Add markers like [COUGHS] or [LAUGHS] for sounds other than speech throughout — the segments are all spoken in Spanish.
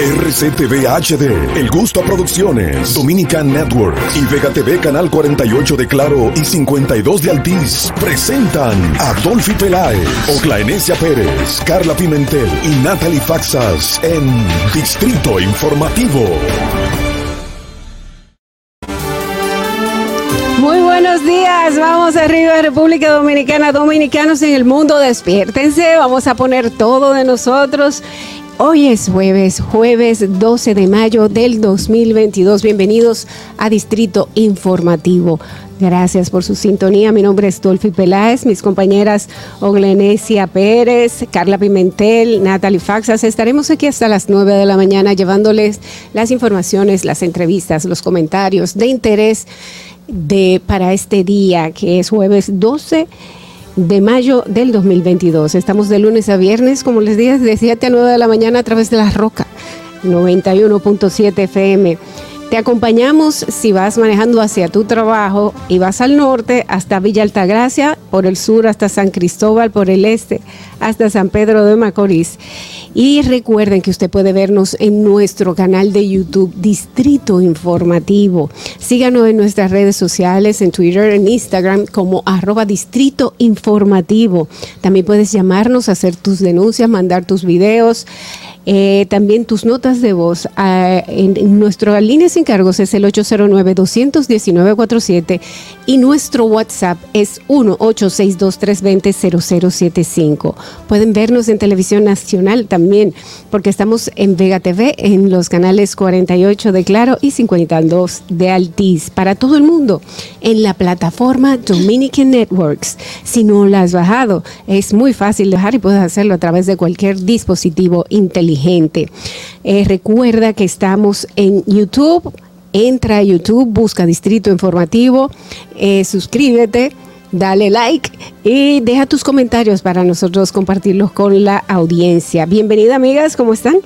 RCTV HD, El Gusto Producciones, Dominican Network y Vega TV Canal 48 de Claro y 52 de Altiz presentan a Dolphy Peláez, Oclaenecia Pérez, Carla Pimentel y Natalie Faxas en Distrito Informativo. Muy buenos días, vamos arriba República Dominicana, dominicanos en el mundo, despiértense, vamos a poner todo de nosotros Hoy es jueves, jueves 12 de mayo del 2022. Bienvenidos a Distrito Informativo. Gracias por su sintonía. Mi nombre es Dolphy Peláez, mis compañeras Oglenesia Pérez, Carla Pimentel, Natalie Faxas. Estaremos aquí hasta las 9 de la mañana llevándoles las informaciones, las entrevistas, los comentarios de interés de, para este día, que es jueves 12 de mayo del 2022. Estamos de lunes a viernes, como les dije, de 7 a 9 de la mañana a través de la Roca 91.7 FM. Te acompañamos si vas manejando hacia tu trabajo y vas al norte hasta Villa Altagracia, por el sur hasta San Cristóbal, por el este hasta San Pedro de Macorís. Y recuerden que usted puede vernos en nuestro canal de YouTube Distrito Informativo. Síganos en nuestras redes sociales, en Twitter, en Instagram como arroba Distrito Informativo. También puedes llamarnos, hacer tus denuncias, mandar tus videos. Eh, también tus notas de voz ah, en, nuestra línea sin cargos es el 809-219-47 y nuestro WhatsApp es 1-862-320-0075. Pueden vernos en televisión nacional también, porque estamos en Vega TV, en los canales 48 de Claro y 52 de Altiz, para todo el mundo, en la plataforma Dominican Networks. Si no la has bajado, es muy fácil dejar y puedes hacerlo a través de cualquier dispositivo inteligente eh, recuerda que estamos en YouTube. Entra a YouTube, busca Distrito Informativo, eh, suscríbete, dale like y deja tus comentarios para nosotros compartirlos con la audiencia. Bienvenida amigas, ¿cómo están?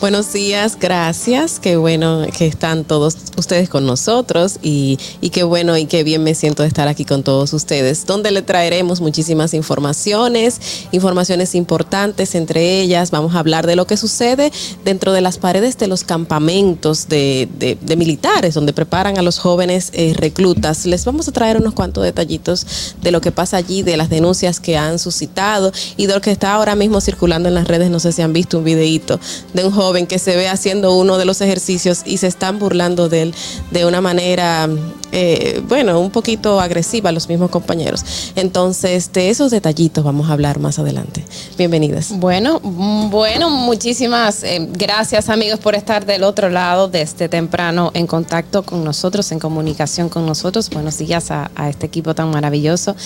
Buenos días, gracias. Qué bueno que están todos ustedes con nosotros y, qué bueno y qué bien me siento de estar aquí con todos ustedes, donde le traeremos muchísimas informaciones, informaciones importantes, entre ellas vamos a hablar de lo que sucede dentro de las paredes de los campamentos de, militares, donde preparan a los jóvenes eh, reclutas. Les vamos a traer unos cuantos detallitos de lo que pasa allí, de las denuncias que han suscitado y de lo que está ahora mismo circulando en las redes. No sé si han visto un videíto de un joven que se ve haciendo uno de los ejercicios y se están burlando de él de una manera, eh, bueno, un poquito agresiva los mismos compañeros. Entonces, de esos detallitos vamos a hablar más adelante. Bienvenidas. Bueno, mm, bueno, muchísimas eh, gracias amigos por estar del otro lado desde este temprano en contacto con nosotros, en comunicación con nosotros. Buenos días a, a este equipo tan maravilloso.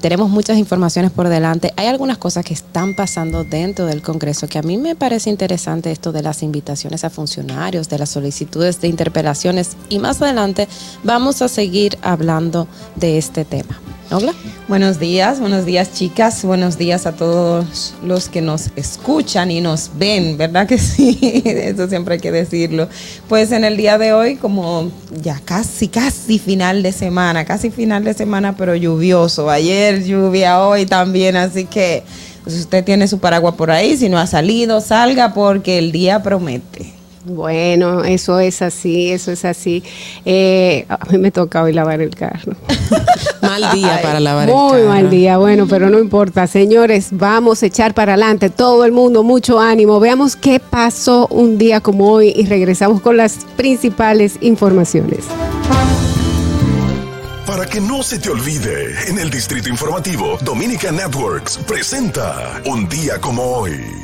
Tenemos muchas informaciones por delante. Hay algunas cosas que están pasando dentro del Congreso que a mí me parece interesante esto de las invitaciones a funcionarios, de las solicitudes de interpelaciones y más adelante vamos a seguir hablando de este tema. Hola. Buenos días, buenos días chicas, buenos días a todos los que nos escuchan y nos ven, ¿verdad que [LAUGHS] sí? Eso siempre hay que decirlo. Pues en el día de hoy, como ya casi, casi final de semana, casi final de semana, pero lluvioso. Ayer lluvia, hoy también, así que usted tiene su paraguas por ahí, si no ha salido, salga porque el día promete. Bueno, eso es así, eso es así. Eh, a mí me toca hoy lavar el carro. [LAUGHS] mal día para lavar el carro. Muy mal día, bueno, pero no importa. Señores, vamos a echar para adelante todo el mundo, mucho ánimo. Veamos qué pasó un día como hoy y regresamos con las principales informaciones. Para que no se te olvide, en el Distrito Informativo, Dominica Networks presenta Un día como hoy.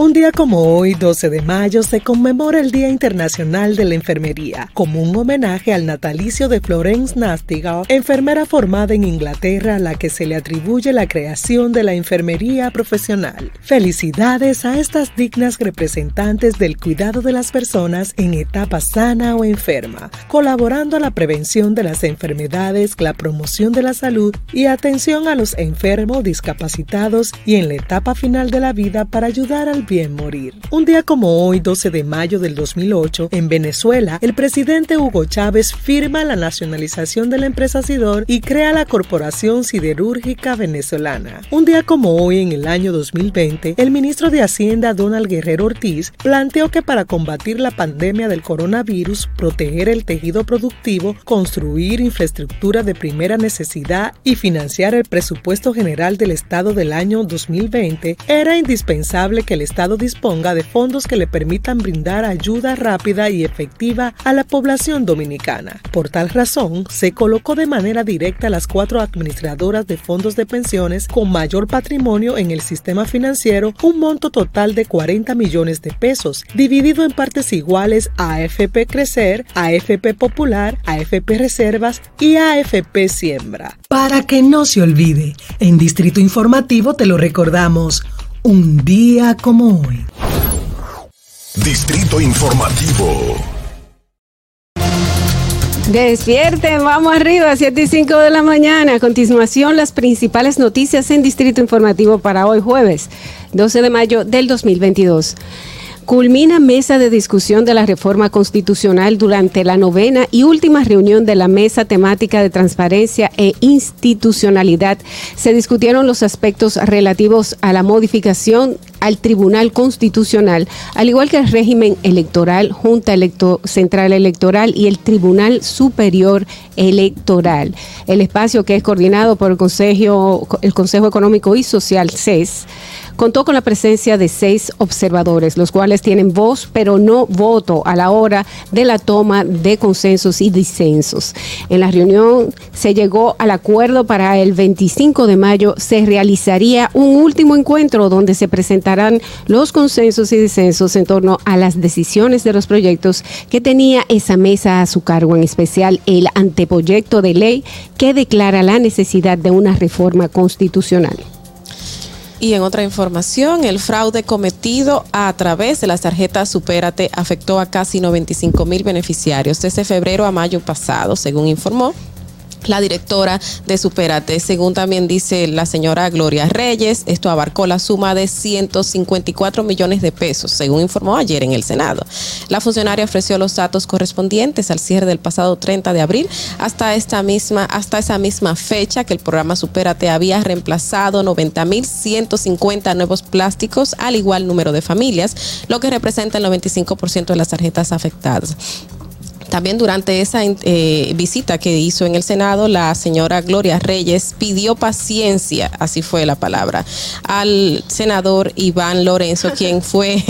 Un día como hoy, 12 de mayo, se conmemora el Día Internacional de la Enfermería, como un homenaje al natalicio de Florence Nightingale, enfermera formada en Inglaterra a la que se le atribuye la creación de la enfermería profesional. Felicidades a estas dignas representantes del cuidado de las personas en etapa sana o enferma, colaborando a la prevención de las enfermedades, la promoción de la salud y atención a los enfermos, discapacitados y en la etapa final de la vida para ayudar al morir. Un día como hoy, 12 de mayo del 2008, en Venezuela, el presidente Hugo Chávez firma la nacionalización de la empresa Sidor y crea la Corporación Siderúrgica Venezolana. Un día como hoy, en el año 2020, el ministro de Hacienda Donald Guerrero Ortiz planteó que para combatir la pandemia del coronavirus, proteger el tejido productivo, construir infraestructura de primera necesidad y financiar el presupuesto general del Estado del año 2020, era indispensable que el Estado disponga de fondos que le permitan brindar ayuda rápida y efectiva a la población dominicana. Por tal razón, se colocó de manera directa a las cuatro administradoras de fondos de pensiones con mayor patrimonio en el sistema financiero un monto total de 40 millones de pesos, dividido en partes iguales a AFP Crecer, AFP Popular, AFP Reservas y AFP Siembra. Para que no se olvide, en Distrito Informativo te lo recordamos un día como hoy. Distrito Informativo. Despierten, vamos arriba, 7 y 5 de la mañana. A continuación, las principales noticias en Distrito Informativo para hoy jueves, 12 de mayo del 2022. Culmina mesa de discusión de la reforma constitucional durante la novena y última reunión de la mesa temática de transparencia e institucionalidad. Se discutieron los aspectos relativos a la modificación al Tribunal Constitucional, al igual que el régimen electoral, Junta Central Electoral y el Tribunal Superior Electoral. El espacio que es coordinado por el Consejo, el Consejo Económico y Social, CES, contó con la presencia de seis observadores, los cuales tienen voz pero no voto a la hora de la toma de consensos y disensos. En la reunión se llegó al acuerdo para el 25 de mayo se realizaría un último encuentro donde se presentarán los consensos y disensos en torno a las decisiones de los proyectos que tenía esa mesa a su cargo, en especial el anteproyecto de ley que declara la necesidad de una reforma constitucional. Y en otra información, el fraude cometido a través de las tarjetas Supérate afectó a casi 95 mil beneficiarios. Desde febrero a mayo pasado, según informó la directora de Superate. Según también dice la señora Gloria Reyes, esto abarcó la suma de 154 millones de pesos, según informó ayer en el Senado. La funcionaria ofreció los datos correspondientes al cierre del pasado 30 de abril hasta esta misma hasta esa misma fecha que el programa Superate había reemplazado 90.150 nuevos plásticos al igual número de familias, lo que representa el 95% de las tarjetas afectadas. También durante esa eh, visita que hizo en el Senado, la señora Gloria Reyes pidió paciencia, así fue la palabra, al senador Iván Lorenzo, [LAUGHS] quien fue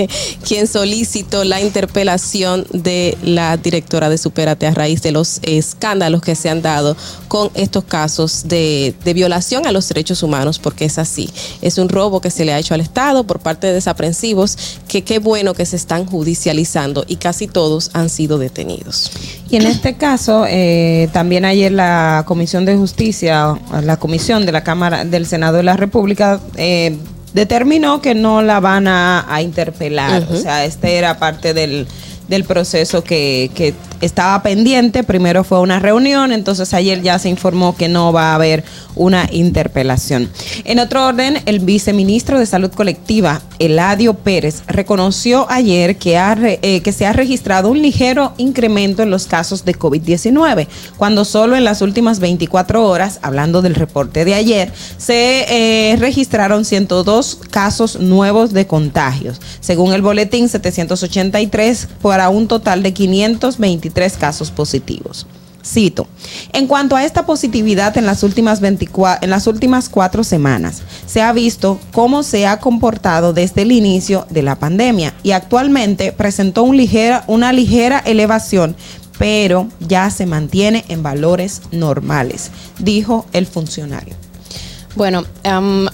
quien solicitó la interpelación de la directora de Superate a raíz de los escándalos que se han dado con estos casos de, de violación a los derechos humanos, porque es así. Es un robo que se le ha hecho al Estado por parte de desaprensivos, que qué bueno que se están judicializando y casi todos han sido detenidos. Y en este caso, eh, también ayer la Comisión de Justicia, la Comisión de la Cámara del Senado de la República, eh, determinó que no la van a, interpelar. O sea, este era parte del, del proceso que, que estaba pendiente. Primero fue una reunión, entonces ayer ya se informó que no va a haber una interpelación. En otro orden, el viceministro de Salud Colectiva, Eladio Pérez, reconoció ayer que, ha, eh, que se ha registrado un ligero incremento en los casos de COVID-19, cuando solo en las últimas 24 horas, hablando del reporte de ayer, se eh, registraron 102 casos nuevos de contagios. Según el boletín 783, para un total de 523 casos positivos. Cito, en cuanto a esta positividad en las últimas 24, en las últimas cuatro semanas, se ha visto cómo se ha comportado desde el inicio de la pandemia y actualmente presentó una ligera elevación, pero ya se mantiene en valores normales, dijo el funcionario. Bueno,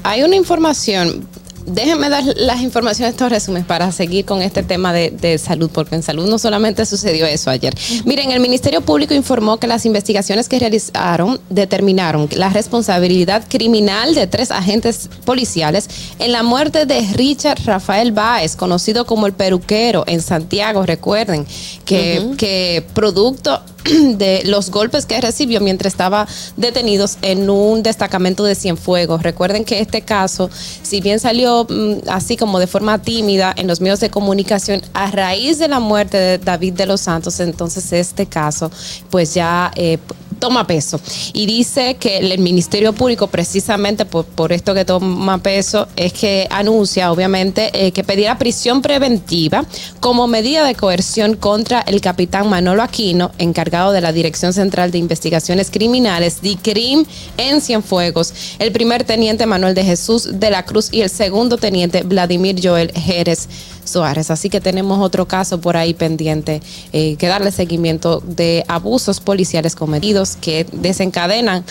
hay una información déjenme dar las informaciones, estos resúmenes para seguir con este tema de, de salud, porque en salud no solamente sucedió eso ayer. Miren, el Ministerio Público informó que las investigaciones que realizaron determinaron la responsabilidad criminal de tres agentes policiales en la muerte de Richard Rafael Báez, conocido como el peruquero en Santiago. Recuerden que, que producto [CLEARS THROAT] de los golpes que recibió mientras estaba detenidos en un destacamento de Cienfuegos. Recuerden que este caso, si bien salió mm, así como de forma tímida en los medios de comunicación, a raíz de la muerte de David de los Santos, entonces este caso pues ya eh, toma peso. Y dice que el Ministerio Público, precisamente por, esto que toma peso, es que anuncia, obviamente, eh, que pedirá prisión preventiva como medida de coerción contra el capitán Manolo Aquino, encargado de la Dirección Central de Investigaciones Criminales, DICRIM, en Cienfuegos, el primer teniente Manuel de Jesús de la Cruz y el segundo teniente Vladimir Joel Jerez. Suárez. Así que tenemos otro caso por ahí pendiente eh, que darle seguimiento de abusos policiales cometidos que desencadenan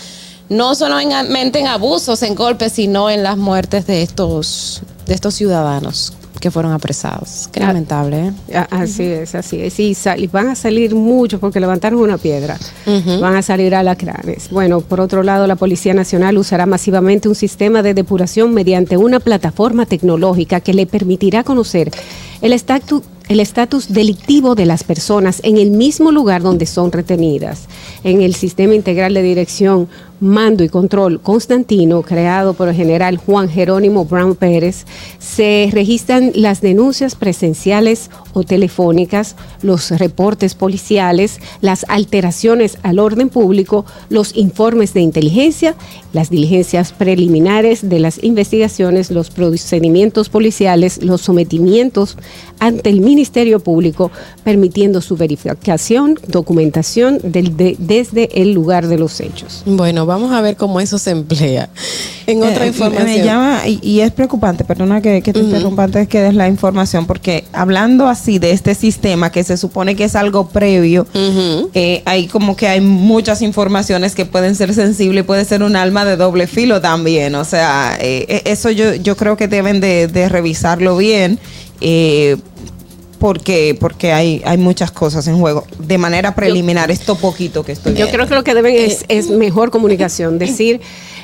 no solamente en abusos, en golpes, sino en las muertes de estos, de estos ciudadanos que fueron apresados. Qué Ah, lamentable, ¿eh? A- Así es, así es. Y, sal- y van a salir muchos porque levantaron una piedra. Van a salir alacranes. Bueno, por otro lado, la Policía Nacional usará masivamente un sistema de depuración mediante una plataforma tecnológica que le permitirá conocer el estatus el estatus delictivo de las personas en el mismo lugar donde son retenidas. En el Sistema Integral de Dirección, Mando y Control Constantino, creado por el general Juan Jerónimo Brown Pérez, se registran las denuncias presenciales o telefónicas, los reportes policiales, las alteraciones al orden público, los informes de inteligencia, las diligencias preliminares de las investigaciones, los procedimientos policiales, los sometimientos ante el Ministerio Público, permitiendo su verificación, documentación del- de- desde el lugar de los hechos. Bueno, vamos a ver cómo eso se emplea. En otra Eh, información. Me llama, y, y es preocupante, perdona que, que te interrumpa antes que des la información, porque hablando así de este sistema que se supone que es algo previo, Ujú. eh, hay como que hay muchas informaciones que pueden ser sensibles y puede ser un alma de doble filo también. O sea, eh, eh, eso yo, yo creo que deben de, de revisarlo bien. Eh, porque, porque hay, hay muchas cosas en juego. De manera preliminar, esto poquito que estoy Yo creo que lo que deben es, es mejor comunicación, [COUGHS] decir,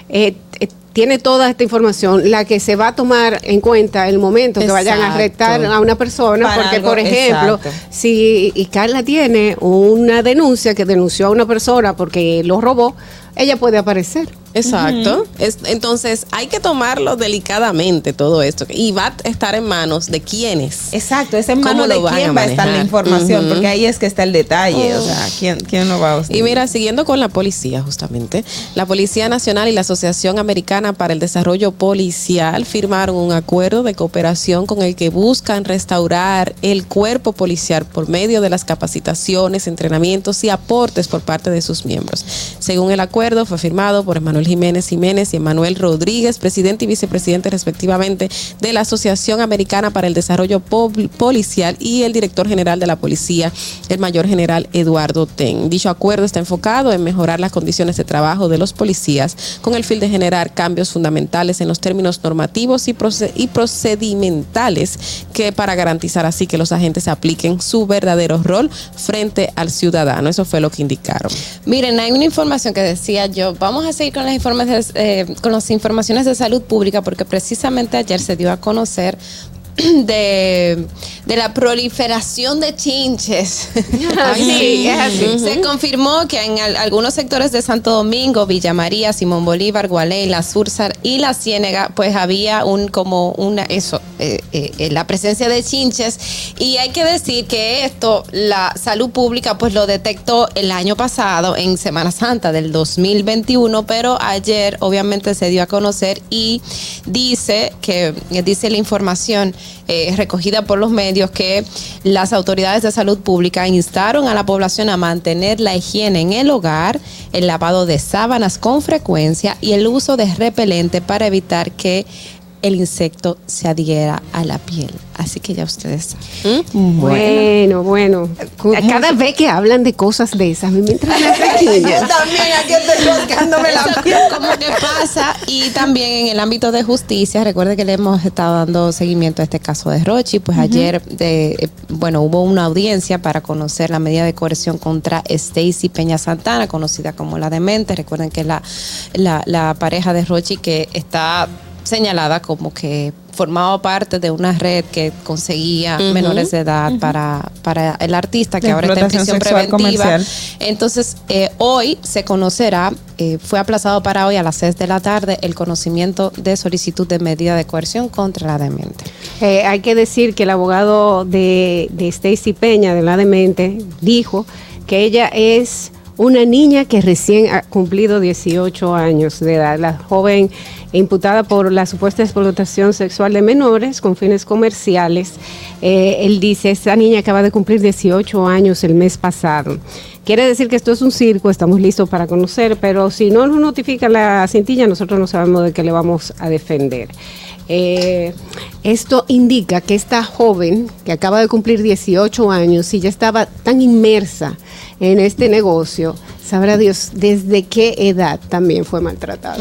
eh, eh, tiene toda esta información, la que se va a tomar en cuenta el momento que vayan a arrestar a una persona, Para porque algo, por ejemplo, exacto. si y Carla tiene una denuncia que denunció a una persona porque lo robó, ella puede aparecer. Exacto. Es- entonces hay que tomarlo delicadamente todo esto. Y va a estar en manos de quienes. Exacto, es en ¿Cómo manos de quién va a estar la información, porque ahí es que está el detalle, o sea, ¿quién, quién lo va a usar? Y mira, siguiendo con la policía, justamente, la Policía Nacional y la Asociación Americana para el Desarrollo Policial firmaron un acuerdo de cooperación con el que buscan restaurar el cuerpo policial por medio de las capacitaciones, entrenamientos y aportes por parte de sus miembros. Según el acuerdo, fue firmado por Emanuel Jiménez Jiménez y Emanuel Rodríguez, presidente y vicepresidente respectivamente de la Asociación Americana para el Desarrollo Pol- Policial y el director general de la policía, el mayor general Eduardo Ten. Dicho acuerdo está enfocado en mejorar las condiciones de trabajo de los policías con el fin de generar cambios fundamentales en los términos normativos y, y procedimentales que para garantizar así que los agentes apliquen su verdadero rol frente al ciudadano. Eso fue lo que indicaron. Miren, hay una información que decía yo, vamos a seguir con informes- eh, con las informaciones de salud pública porque precisamente ayer se dio a conocer [CLEARS THROAT] de, de la proliferación de chinches. [LAUGHS] Ay, sí, es así. Se confirmó que en al- algunos sectores de Santo Domingo, Villa María, Simón Bolívar, Gualey, La Sursar y La Ciénega, pues había un como una eso, eh, eh, eh, la presencia de chinches y hay que decir que esto la salud pública pues lo detectó el año pasado en Semana Santa del 2021, pero ayer obviamente se dio a conocer y dice que dice la información eh, recogida por los medios que las autoridades de salud pública instaron a la población a mantener la higiene en el hogar, el lavado de sábanas con frecuencia y el uso de repelente para evitar que el insecto se adhiera a la piel. Así que ya ustedes saben. Bueno, bueno. Cada vez que hablan de cosas de esas, me entra una [LAUGHS] pequeña. también aquí estoy rascándome la Eso piel. como que pasa y también en el ámbito de justicia recuerde que le hemos estado dando seguimiento a este caso de Rochi pues ayer de, eh, bueno hubo una audiencia para conocer la medida de coerción contra Stacy Peña Santana conocida como la demente recuerden que es la, la, la pareja de Rochi que está señalada como que formaba parte de una red que conseguía menores de edad para, para el artista que De ahora está en prisión preventiva. comercial. Entonces, eh, hoy se conocerá, eh, fue aplazado para hoy a las 6 de la tarde, el conocimiento de solicitud de medida de coerción contra la demente. Eh, hay que decir que el abogado de, de Stacy Peña, de la demente, dijo que ella es una niña que recién ha cumplido 18 años de edad. La joven imputada por la supuesta explotación sexual de menores con fines comerciales. Eh, él dice, esta niña acaba de cumplir 18 años el mes pasado. Quiere decir que esto es un circo, estamos listos para conocer, pero si no nos notifica la cintilla, nosotros no sabemos de qué le vamos a defender. Eh, esto indica que esta joven que acaba de cumplir 18 años y ya estaba tan inmersa en este negocio, sabrá Dios desde qué edad también fue maltratada.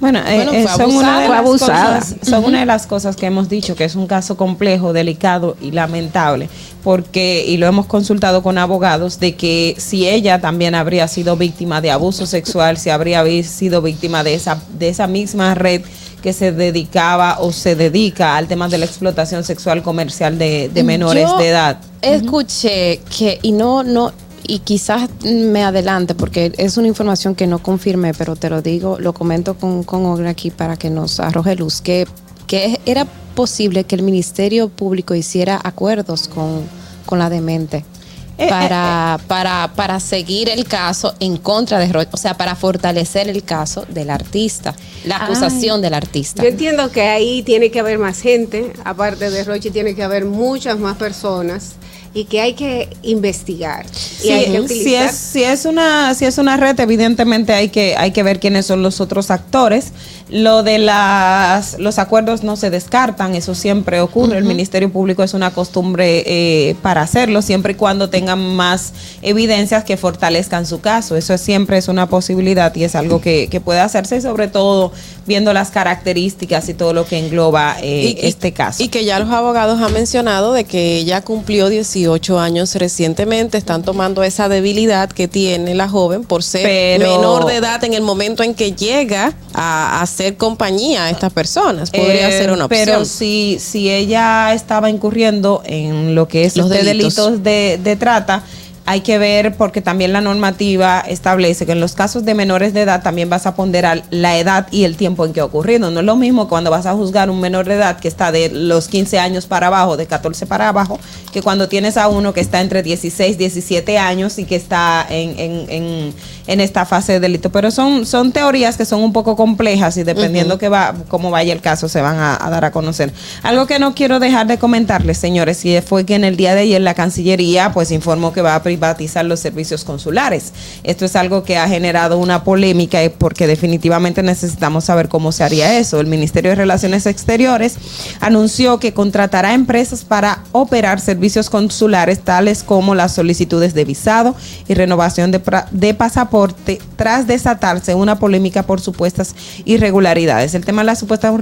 Bueno, eh, Bueno, eh, fue son, una de, Fue las abusada. cosas, son una de las cosas que hemos dicho que es un caso complejo, delicado y lamentable, porque, y lo hemos consultado con abogados, de que si ella también habría sido víctima de abuso sexual, si habría sido víctima de esa, de esa misma red que se dedicaba o se dedica al tema de la explotación sexual comercial de, de menores Yo de edad. Escuché que, y no, no, y quizás me adelante porque es una información que no confirmé, pero te lo digo, lo comento con, con Olga aquí para que nos arroje luz, que, que era posible que el Ministerio Público hiciera acuerdos con, con la demente. Eh, para, para, para seguir el caso en contra de Roche, o sea, para fortalecer el caso del artista, la acusación del artista. Yo entiendo que ahí tiene que haber más gente, aparte de Roche tiene que haber muchas más personas y que hay que investigar. y Sí, hay que si es, si es una, si es una red, evidentemente hay que, hay que ver quiénes son los otros actores. Lo de las, los acuerdos no se descartan, eso siempre ocurre. El Ministerio Público es una costumbre eh, para hacerlo, siempre y cuando tengan más evidencias que fortalezcan su caso. Eso es- siempre es una posibilidad y es algo que, que puede hacerse, y sobre todo viendo las características y todo lo que engloba eh, Y- y- este caso. Y que ya los abogados han mencionado de que ella cumplió 18 años recientemente, están tomando esa debilidad que tiene la joven por ser Pero- menor de edad en el momento en que llega a hacer compañía a estas personas. Podría Eh, ser una opción. Pero si, si ella estaba incurriendo en lo que es Los este delitos. delitos de, de trata, hay que ver porque también la normativa establece que en los casos de menores de edad también vas a ponderar la edad y el tiempo en que ha ocurrido. No es lo mismo cuando vas a juzgar un menor de edad que está de los 15 años para abajo, de 14 para abajo, que cuando tienes a uno que está entre 16, 17 años y que está en, en, en, en esta fase de delito. Pero son, son teorías que son un poco complejas y dependiendo que va, cómo vaya el caso se van a, a dar a conocer. Algo que no quiero dejar de comentarles, señores, y fue que en el día de ayer la Cancillería pues informó que va a privatizar los servicios consulares. Esto es algo que ha generado una polémica porque definitivamente necesitamos saber cómo se haría eso. El Ministerio de Relaciones Exteriores anunció que contratará empresas para operar servicios consulares tales como las solicitudes de visado y renovación de, de pasaporte tras desatarse una polémica por supuestas irregularidades. El tema de las supuestas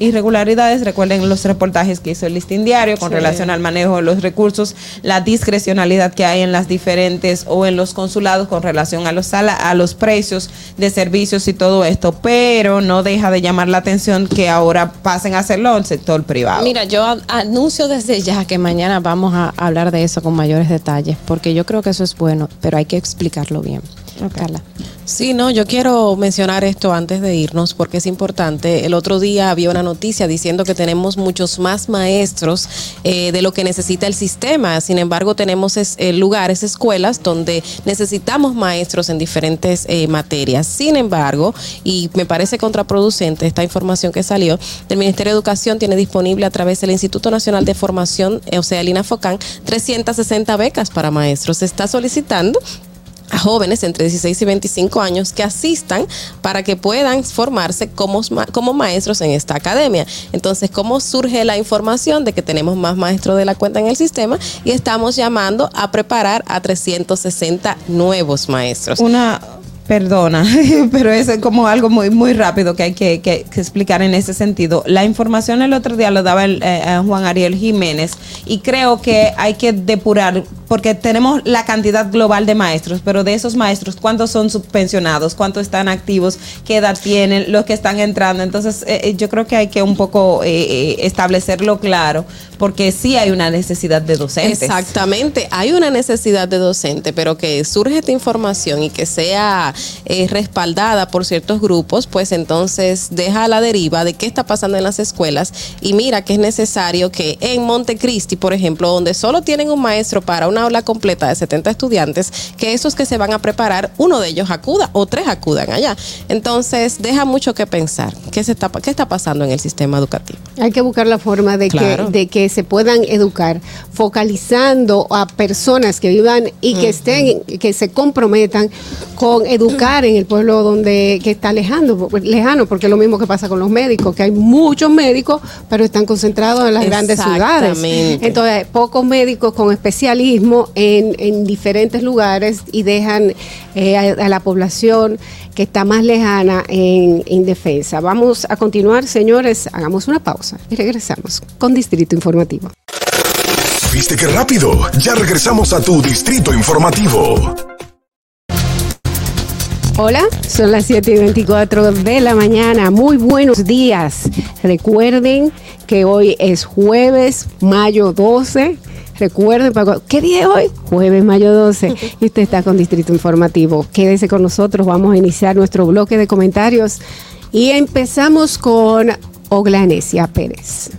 irregularidades, recuerden los reportajes que hizo el listín diario con Sí. relación al manejo de los recursos, la discrecionalidad que hay en las diferentes o en los consulados con relación a los, a los precios de servicios y todo esto, pero no deja de llamar la atención que ahora pasen a hacerlo al sector privado. Mira, yo anuncio desde ya que mañana vamos a hablar de eso con mayores detalles, porque yo creo que eso es bueno, pero hay que explicarlo bien. Carla. Sí, no, yo quiero mencionar esto antes de irnos porque es importante. El otro día había una noticia diciendo que tenemos muchos más maestros eh, de lo que necesita el sistema. Sin embargo, tenemos es- eh, lugares, escuelas donde necesitamos maestros en diferentes eh, materias. Sin embargo, y me parece contraproducente esta información que salió, del Ministerio de Educación tiene disponible a través del Instituto Nacional de Formación, o sea, el INAFOCAN, 360 becas para maestros. Se está solicitando a jóvenes entre 16 y 25 años que asistan para que puedan formarse como, como maestros en esta academia. Entonces, ¿cómo surge la información de que tenemos más maestros de la cuenta en el sistema y estamos llamando a preparar a 360 nuevos maestros? Una Perdona, [LAUGHS] pero es como algo muy muy rápido que hay que, explicar en ese sentido. La información el otro día lo daba el, eh, Juan Ariel Jiménez y creo que hay que depurar porque tenemos la cantidad global de maestros, pero de esos maestros, ¿cuántos son subpensionados? ¿Cuántos están activos? ¿Qué edad tienen? Los que están entrando. Entonces, eh, eh, yo creo que hay que un poco establecerlo claro, porque sí hay una necesidad de docentes. Exactamente, hay una necesidad de docente, pero que surge esta información y que sea eh, respaldada por ciertos grupos, pues entonces deja a la deriva de qué está pasando en las escuelas y mira que es necesario que en Montecristi, por ejemplo, donde solo tienen un maestro para una aula completa de 70 estudiantes, que esos que se van a preparar, uno de ellos acuda o tres acudan allá. Entonces, deja mucho que pensar. ¿Qué, se está, qué está pasando en el sistema educativo? Hay que buscar la forma de, que, de que se puedan educar, focalizando a personas que vivan y que estén, que se comprometan con educar educar en el pueblo donde que está lejano, lejano, porque es lo mismo que pasa con los médicos, que hay muchos médicos, pero están concentrados en las grandes ciudades. Entonces, pocos médicos con especialismo en, en diferentes lugares y dejan eh, a, la población que está más lejana en indefensa. Vamos a continuar, señores, hagamos una pausa y regresamos con Distrito Informativo. ¿Viste qué rápido? Ya regresamos a tu Distrito Informativo. Hola, son las 7 y 24 de la mañana. Muy buenos días. Recuerden que hoy es jueves, mayo 12. Recuerden, ¿qué día es hoy? Jueves, mayo 12. [LAUGHS] Y usted está con Distrito Informativo. Quédese con nosotros. Vamos a iniciar nuestro bloque de comentarios. Y empezamos con Oglanesia Pérez.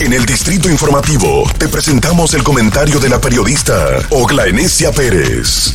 En el Distrito Informativo te presentamos el comentario de la periodista Oglanesia Pérez.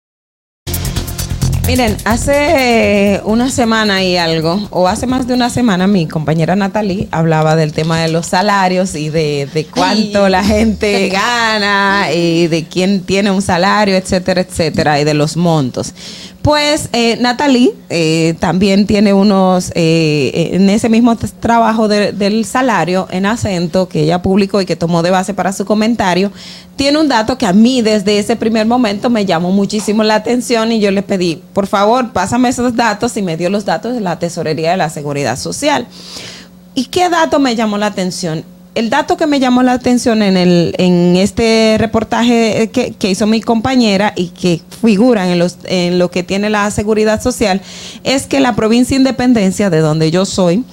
Miren, hace una semana y algo, o hace más de una semana, mi compañera Natalie hablaba del tema de los salarios y de, de cuánto la gente [LAUGHS] gana y de quién tiene un salario, etcétera, etcétera, y de los montos. Pues eh, Natalie eh, también tiene unos, eh, en ese mismo trabajo del salario en acento que ella publicó y que tomó de base para su comentario, tiene un dato que a mí desde ese primer momento me llamó muchísimo la atención y yo le pedí, por favor, pásame esos datos y me dio los datos de la Tesorería de la Seguridad Social. ¿Y qué dato me llamó la atención? El dato que me llamó la atención en, el, en este reportaje que, hizo mi compañera y que figura en, los, en lo que tiene la seguridad social es que la provincia Independencia, de donde yo soy,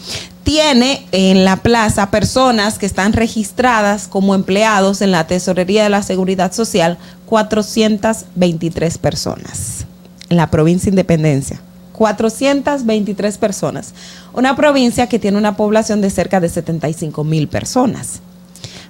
tiene en la plaza personas que están registradas como empleados en la Tesorería de la Seguridad Social, 423 personas en la provincia Independencia. 423 personas. Una provincia que tiene una población de cerca de 75 mil personas.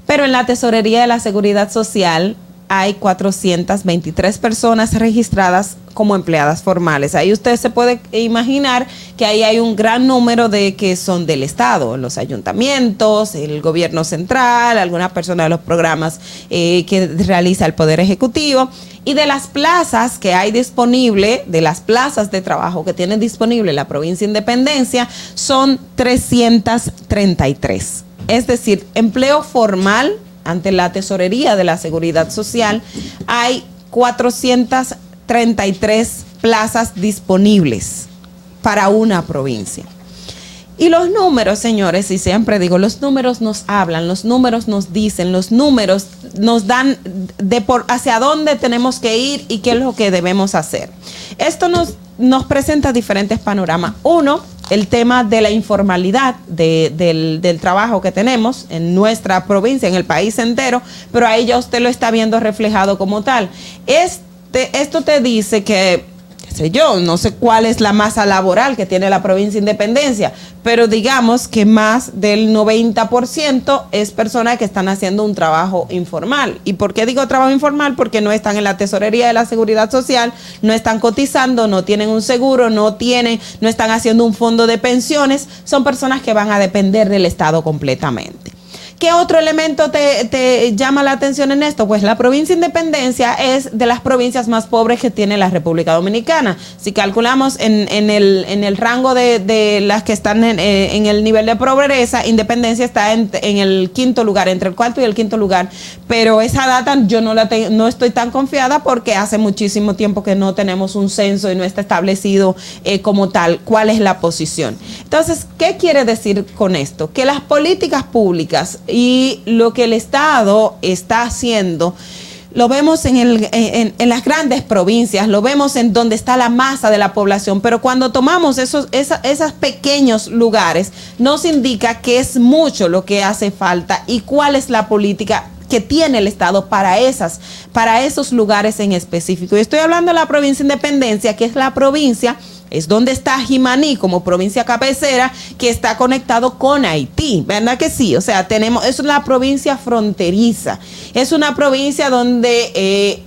Pero en la Tesorería de la Seguridad Social hay 423 personas registradas como empleadas formales. Ahí usted se puede imaginar que ahí hay un gran número de que son del Estado, los ayuntamientos, el gobierno central, algunas personas de los programas eh, que realiza el Poder Ejecutivo y de las plazas que hay disponible, de las plazas de trabajo que tiene disponible la provincia de Independencia, son 333. Es decir, empleo formal ante la tesorería de la seguridad social hay 433 plazas disponibles para una provincia. Y los números, señores, y siempre digo, los números nos hablan, los números nos dicen, los números nos dan de por hacia dónde tenemos que ir y qué es lo que debemos hacer. Esto nos, nos presenta diferentes panoramas. Uno, el tema de la informalidad de- del, trabajo que tenemos en nuestra provincia, en el país entero, pero ahí ya usted lo está viendo reflejado como tal. Este, esto te dice que sé yo, no sé cuál es la masa laboral que tiene la provincia Independencia, pero digamos que más del 90% es personas que están haciendo un trabajo informal. ¿Y por qué digo trabajo informal? Porque no están en la tesorería de la seguridad social, no están cotizando, no tienen un seguro, no tienen, no están haciendo un fondo de pensiones, son personas que van a depender del Estado completamente. ¿Qué otro elemento te, llama la atención en esto? Pues la provincia Independencia es de las provincias más pobres que tiene la República Dominicana. Si calculamos en, el, rango de, las que están en, eh, en el nivel de pobreza, Independencia está en, en el quinto lugar, entre el cuarto y el quinto lugar. Pero esa data yo no, la te- no estoy tan confiada porque hace muchísimo tiempo que no tenemos un censo y no está establecido eh, como tal cuál es la posición. Entonces, ¿qué quiere decir con esto? Que las políticas públicas y lo que el Estado está haciendo lo vemos en, el- en- en las grandes provincias, lo vemos en donde está la masa de la población, pero cuando tomamos esos, esa- esos pequeños lugares, nos indica que es mucho lo que hace falta y cuál es la política que tiene el Estado para esas, para esos lugares en específico. Y estoy hablando de la provincia Independencia, que es la provincia es donde está Jimaní como provincia cabecera que está conectado con Haití, ¿verdad que sí? O sea, tenemos, es una provincia fronteriza, es una provincia donde eh,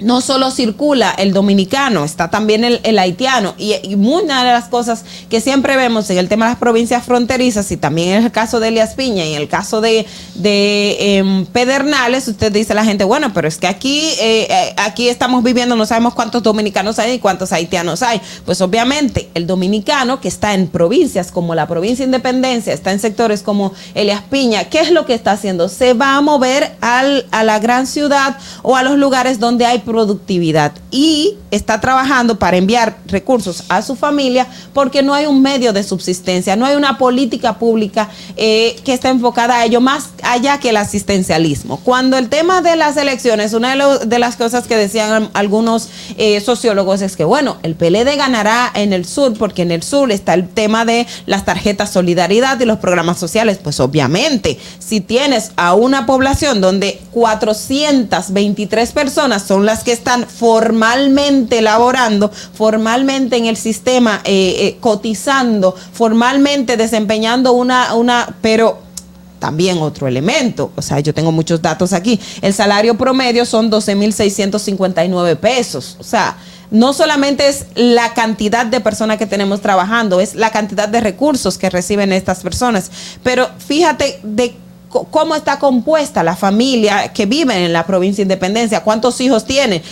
no solo circula el dominicano, está también el, haitiano. Y, y una de las cosas que siempre vemos en el tema de las provincias fronterizas, y también en el caso de Elias Piña y en el caso de, em, Pedernales, usted dice a la gente, bueno, pero es que aquí, eh, eh, aquí estamos viviendo, no sabemos cuántos dominicanos hay y cuántos haitianos hay. Pues obviamente el dominicano que está en provincias como la provincia Independencia, está en sectores como Elias Piña, ¿qué es lo que está haciendo? Se va a mover a la gran ciudad o a los lugares donde hay productividad y está trabajando para enviar recursos a su familia porque no hay un medio de subsistencia, no hay una política pública eh, que está enfocada a ello más allá que el asistencialismo. Cuando el tema de las elecciones, una de, las cosas que decían algunos eh, sociólogos es que, bueno, el PLD ganará en el sur porque en el sur está el tema de las tarjetas solidaridad y los programas sociales. Pues obviamente, si tienes a una población donde 423 personas son las que están formalmente laborando, formalmente en el sistema, eh, eh, cotizando, formalmente desempeñando una, una, pero también otro elemento, o sea, yo tengo muchos datos aquí. El salario promedio son 12.659 pesos, o sea, no solamente es la cantidad de personas que tenemos trabajando, es la cantidad de recursos que reciben estas personas. Pero fíjate de cómo está compuesta la familia que vive en la provincia de Independencia, cuántos hijos tiene.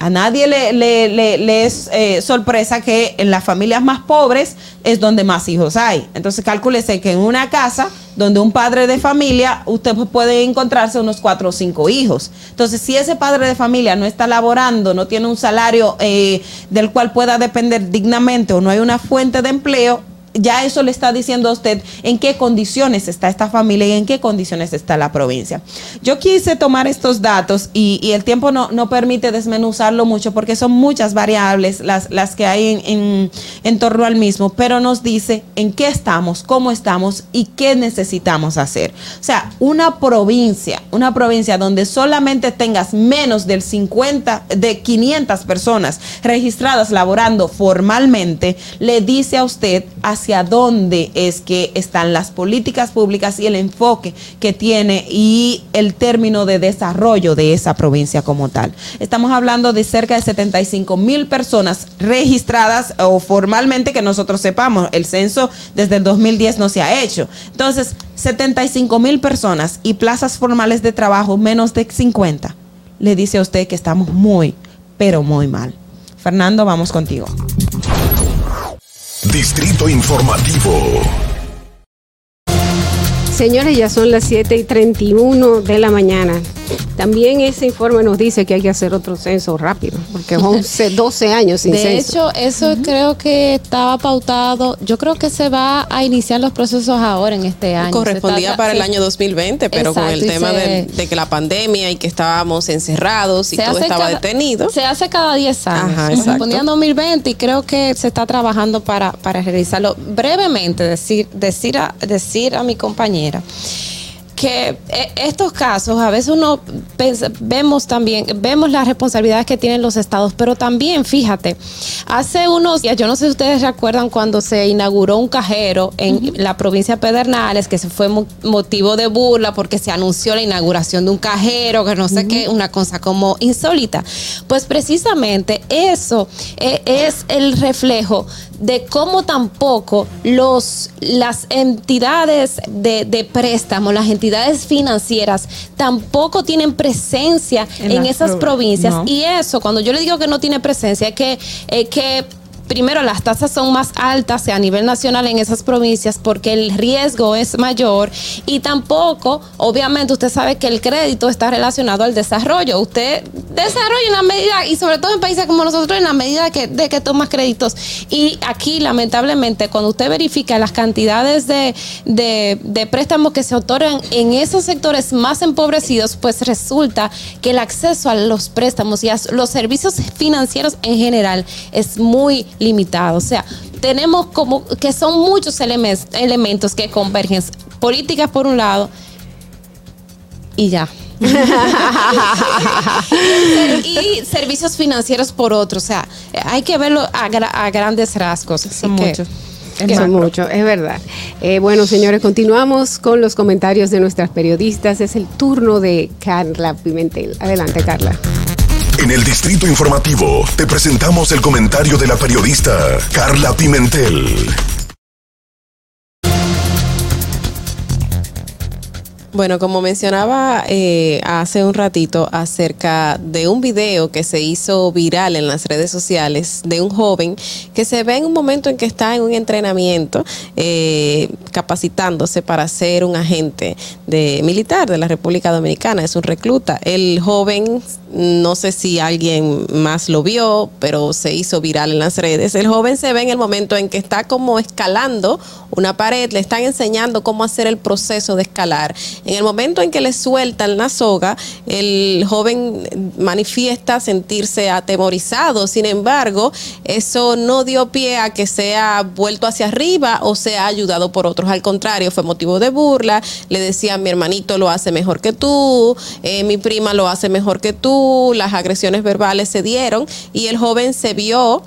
A nadie le, le- le- le es eh, sorpresa que en las familias más pobres es donde más hijos hay. Entonces cálculese que en una casa donde un padre de familia, usted puede encontrarse unos cuatro o cinco hijos. Entonces, si ese padre de familia no está laborando, no tiene un salario eh, del cual pueda depender dignamente o no hay una fuente de empleo, ya eso le está diciendo a usted en qué condiciones está esta familia y en qué condiciones está la provincia. Yo quise tomar estos datos y, el tiempo no, no permite desmenuzarlo mucho porque son muchas variables las, las que hay en, en- en torno al mismo, pero nos dice en qué estamos, cómo estamos y qué necesitamos hacer. O sea, una provincia, una provincia donde solamente tengas menos del 50, de 500 personas registradas laborando formalmente, le dice a usted hacia dónde es que están las políticas públicas y el enfoque que tiene y el término de desarrollo de esa provincia como tal. Estamos hablando de cerca de 75 mil personas registradas o formalmente que nosotros sepamos. El censo desde el 2010 no se ha hecho. Entonces, 75 mil personas y plazas formales de trabajo menos de 50. Le dice a usted que estamos muy, pero muy mal. Fernando, vamos contigo. Distrito Informativo. Señores, ya son las 7 y 31 de la mañana. También ese informe nos dice que hay que hacer otro censo rápido, porque 11, 12 [LAUGHS] años sin de censo. hecho, eso creo que estaba pautado. Yo creo que se va a iniciar los procesos ahora en este año. Correspondía está- para el año 2020, pero con el tema se- de, de que la pandemia y que estábamos encerrados y todo estaba cada- detenido. Se hace cada 10 años. Ajá. Correspondía en 2020 y creo que se está trabajando para, para realizarlo. Brevemente, decir, decir, a, decir a mi compañera que eh, estos casos a veces uno vemos también vemos las responsabilidades que tienen los estados pero también fíjate hace unos días yo no sé si ustedes recuerdan cuando se inauguró un cajero en la provincia de Pedernales que se fue mo- motivo de burla porque se anunció la inauguración de un cajero que no sé qué una cosa como insólita. Pues precisamente eso eh, es el reflejo de cómo tampoco los, las entidades de, de préstamo, las entidades financieras, tampoco tienen presencia En esas pro- provincias. no. Y eso, cuando yo le digo que no tiene presencia, es que, es que primero las tasas son más altas a nivel nacional en esas provincias porque el riesgo es mayor y tampoco, obviamente usted sabe que el crédito está relacionado al desarrollo. Usted desarrolla en la medida, y sobre todo en países como nosotros, en la medida que, de que tomas créditos. Y aquí, lamentablemente, cuando usted verifica las cantidades de, de, de préstamos que se otorgan en esos sectores más empobrecidos, pues resulta que el acceso a los préstamos y a los servicios financieros en general es muy limitado. O sea, tenemos como que son muchos elementos, elementos que convergen. Políticas por un lado y ya. [LAUGHS] y servicios financieros por otro. O sea, hay que verlo a, gra- a grandes rasgos. Así Son que- muchos. Que son es verdad. Eh, bueno, señores, continuamos con los comentarios de nuestras periodistas. Es el turno de Carla Pimentel. Adelante, Carla. En el Distrito Informativo te presentamos el comentario de la periodista Carla Pimentel. Bueno, como mencionaba eh, hace un ratito acerca de un video que se hizo viral en las redes sociales de un joven que se ve en un momento en que está en un entrenamiento eh, capacitándose para ser un agente de militar de la República Dominicana, es un recluta. El joven, no sé si alguien más lo vio, pero se hizo viral en las redes. El joven se ve en el momento en que está como escalando una pared, le están enseñando cómo hacer el proceso de escalar. En el momento en que le sueltan la soga, el joven manifiesta sentirse atemorizado. Sin embargo, eso no dio pie a que sea vuelto hacia arriba o sea ayudado por otros. Al contrario, fue motivo de burla. Le decían, mi hermanito lo hace mejor que tú, eh, mi prima lo hace mejor que tú. Las agresiones verbales se dieron y el joven se vio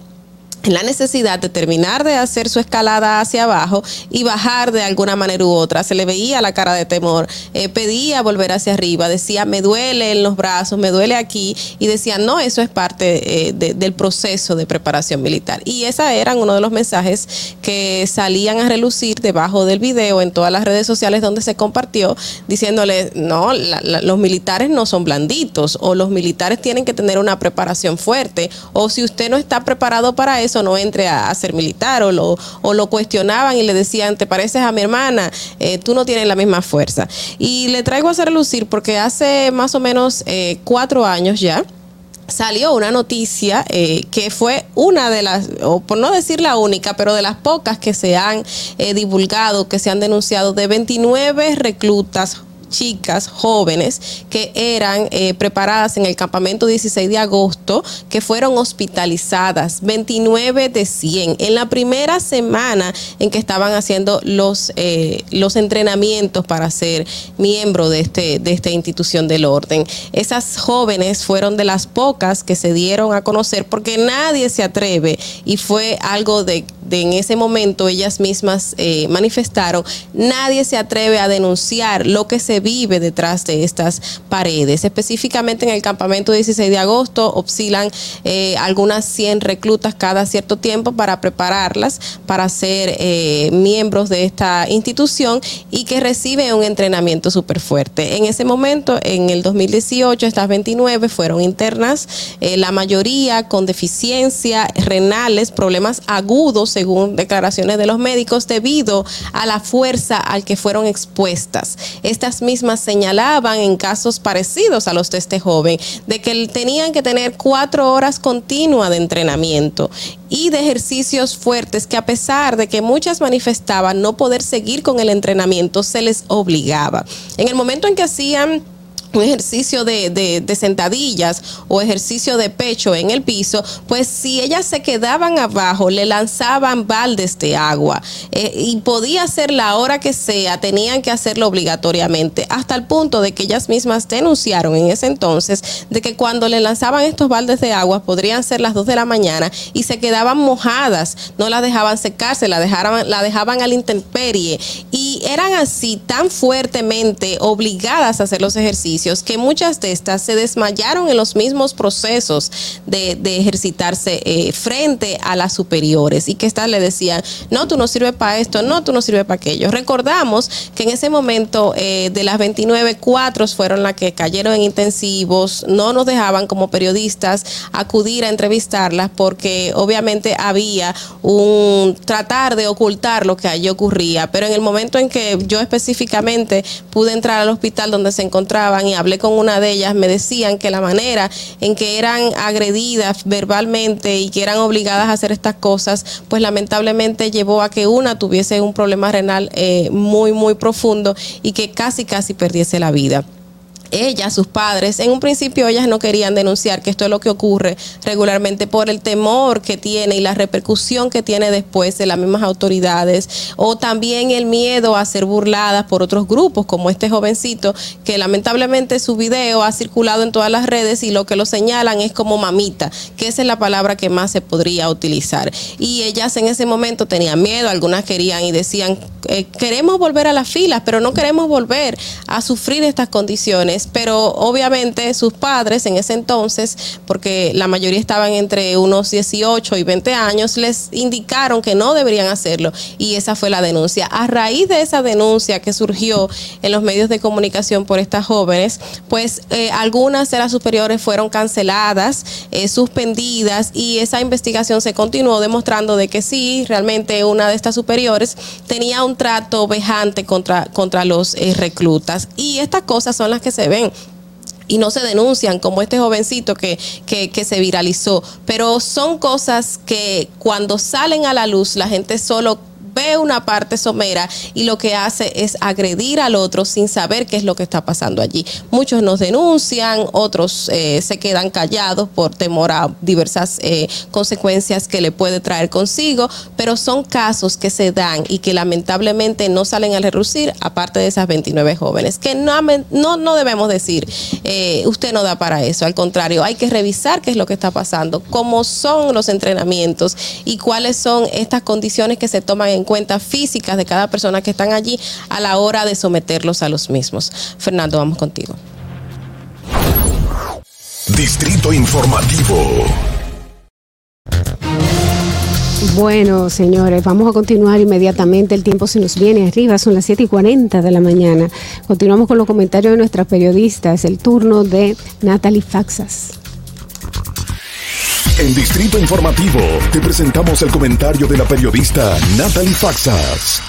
la necesidad de terminar de hacer su escalada hacia abajo y bajar de alguna manera u otra. Se le veía la cara de temor, eh, pedía volver hacia arriba, decía, me duele en los brazos, me duele aquí, y decía, no, eso es parte eh, de- del proceso de preparación militar. Y esa eran uno de los mensajes que salían a relucir debajo del video en todas las redes sociales donde se compartió, diciéndole, no, la- los militares no son blanditos, o los militares tienen que tener una preparación fuerte, o si usted no está preparado para eso, no entre a, ser militar, o lo, cuestionaban y le decían, te pareces a mi hermana, eh, tú no tienes la misma fuerza. Y le traigo a hacer lucir porque hace más o menos eh, cuatro años ya, salió una noticia eh, que fue una de las, o por no decir la única, pero de las pocas que se han divulgado, que se han denunciado, de 29 reclutas chicas jóvenes que eran eh, preparadas en el campamento 16 de agosto, que fueron hospitalizadas, 29 de 100, en la primera semana en que estaban haciendo los, eh, los entrenamientos para ser miembro de, este, de esta institución del orden. Esas jóvenes fueron de las pocas que se dieron a conocer porque nadie se atreve y fue algo de, en ese momento ellas mismas eh, manifestaron, nadie se atreve a denunciar lo que se vive detrás de estas paredes. Específicamente en el campamento 16 de agosto oscilan eh, algunas 100 reclutas cada cierto tiempo para prepararlas para ser eh, miembros de esta institución y que reciben un entrenamiento súper fuerte. En ese momento, en el 2018, estas 29 fueron internas, eh, la mayoría con deficiencia renales, problemas agudos según declaraciones de los médicos debido a la fuerza al que fueron expuestas. Estas mismas señalaban en casos parecidos a los de este joven, de que tenían que tener cuatro horas continuas de entrenamiento y de ejercicios fuertes que a pesar de que muchas manifestaban no poder seguir con el entrenamiento, se les obligaba. En el momento en que hacían un ejercicio de, de, de, sentadillas o ejercicio de pecho en el piso, pues si ellas se quedaban abajo, le lanzaban baldes de agua eh, y podía ser la hora que sea, tenían que hacerlo obligatoriamente, hasta el punto de que ellas mismas denunciaron en ese entonces de que cuando le lanzaban estos baldes de agua podrían ser las 2 de la mañana y se quedaban mojadas, no las dejaban secarse, la dejaban, la dejaban a la intemperie y eran así tan fuertemente obligadas a hacer los ejercicios que muchas de estas se desmayaron en los mismos procesos de, ejercitarse eh, frente a las superiores y que estas le decían, no, tú no sirves para esto, no, tú no sirves para aquello. Recordamos que en ese momento eh, de las 29, cuatro fueron las que cayeron en intensivos, no nos dejaban como periodistas acudir a entrevistarlas porque obviamente había un tratar de ocultar lo que allí ocurría, pero en el momento en que yo específicamente pude entrar al hospital donde se encontraban hablé con una de ellas, me decían que la manera en que eran agredidas verbalmente y que eran obligadas a hacer estas cosas, pues lamentablemente llevó a que una tuviese un problema renal eh, muy, muy profundo y que casi, casi perdiese la vida ellas, sus padres, en un principio ellas no querían denunciar que esto es lo que ocurre regularmente por el temor que tiene y la repercusión que tiene después de las mismas autoridades o también el miedo a ser burladas por otros grupos como este jovencito que lamentablemente su video ha circulado en todas las redes y lo que lo señalan es como mamita, que esa es la palabra que más se podría utilizar. Y ellas en ese momento tenían miedo, algunas querían y decían, eh, queremos volver a las filas, pero no queremos volver a sufrir estas condiciones pero obviamente sus padres en ese entonces, porque la mayoría estaban entre unos 18 y 20 años, les indicaron que no deberían hacerlo y esa fue la denuncia. A raíz de esa denuncia que surgió en los medios de comunicación por estas jóvenes, pues eh, algunas de las superiores fueron canceladas, eh, suspendidas y esa investigación se continuó demostrando de que sí, realmente una de estas superiores tenía un trato vejante contra, contra los eh, reclutas y estas cosas son las que se ven y no se denuncian, como este jovencito que, que, que, se viralizó. Pero son cosas que cuando salen a la luz, la gente solo ve una parte somera y lo que hace es agredir al otro sin saber qué es lo que está pasando allí. Muchos nos denuncian, otros eh, se quedan callados por temor a diversas eh, consecuencias que le puede traer consigo, pero son casos que se dan y que lamentablemente no salen a reducir, aparte de esas 29 jóvenes, que no, no, no debemos decir, eh, usted no da para eso, al contrario, hay que revisar qué es lo que está pasando, cómo son los entrenamientos y cuáles son estas condiciones que se toman en cuentas físicas de cada persona que están allí a la hora de someterlos a los mismos. Fernando, vamos contigo. Distrito Informativo. Bueno, señores, vamos a continuar inmediatamente. El tiempo se nos viene arriba, son las 7 y 40 de la mañana. Continuamos con los comentarios de nuestras periodistas. El turno de Natalie Faxas. En Distrito Informativo te presentamos el comentario de la periodista Natalie Faxas.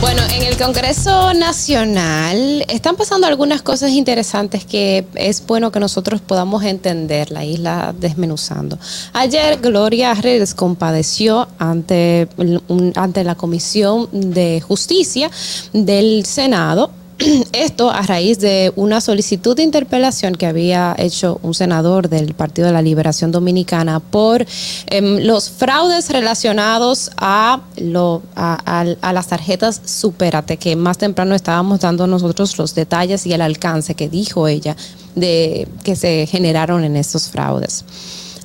Bueno, en el Congreso Nacional están pasando algunas cosas interesantes que es bueno que nosotros podamos entender la isla desmenuzando. Ayer Gloria Redes compadeció ante, ante la Comisión de Justicia del Senado [CLEARS THROAT] esto a raíz de una solicitud de interpelación que había hecho un senador del Partido de la Liberación Dominicana por em, los fraudes relacionados a, las tarjetas Superate, que más temprano estábamos dando nosotros los detalles y el alcance que dijo ella de que se generaron en estos fraudes.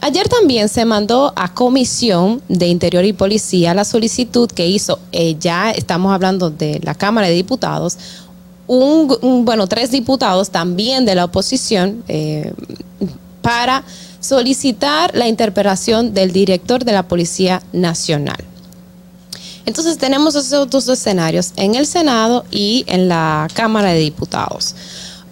Ayer también se mandó a Comisión de Interior y Policía la solicitud que hizo, eh, ya estamos hablando de la Cámara de Diputados, un, bueno, tres diputados también de la oposición eh, para solicitar la interpelación del director de la Policía Nacional. Entonces tenemos esos dos escenarios en el Senado y en la Cámara de Diputados.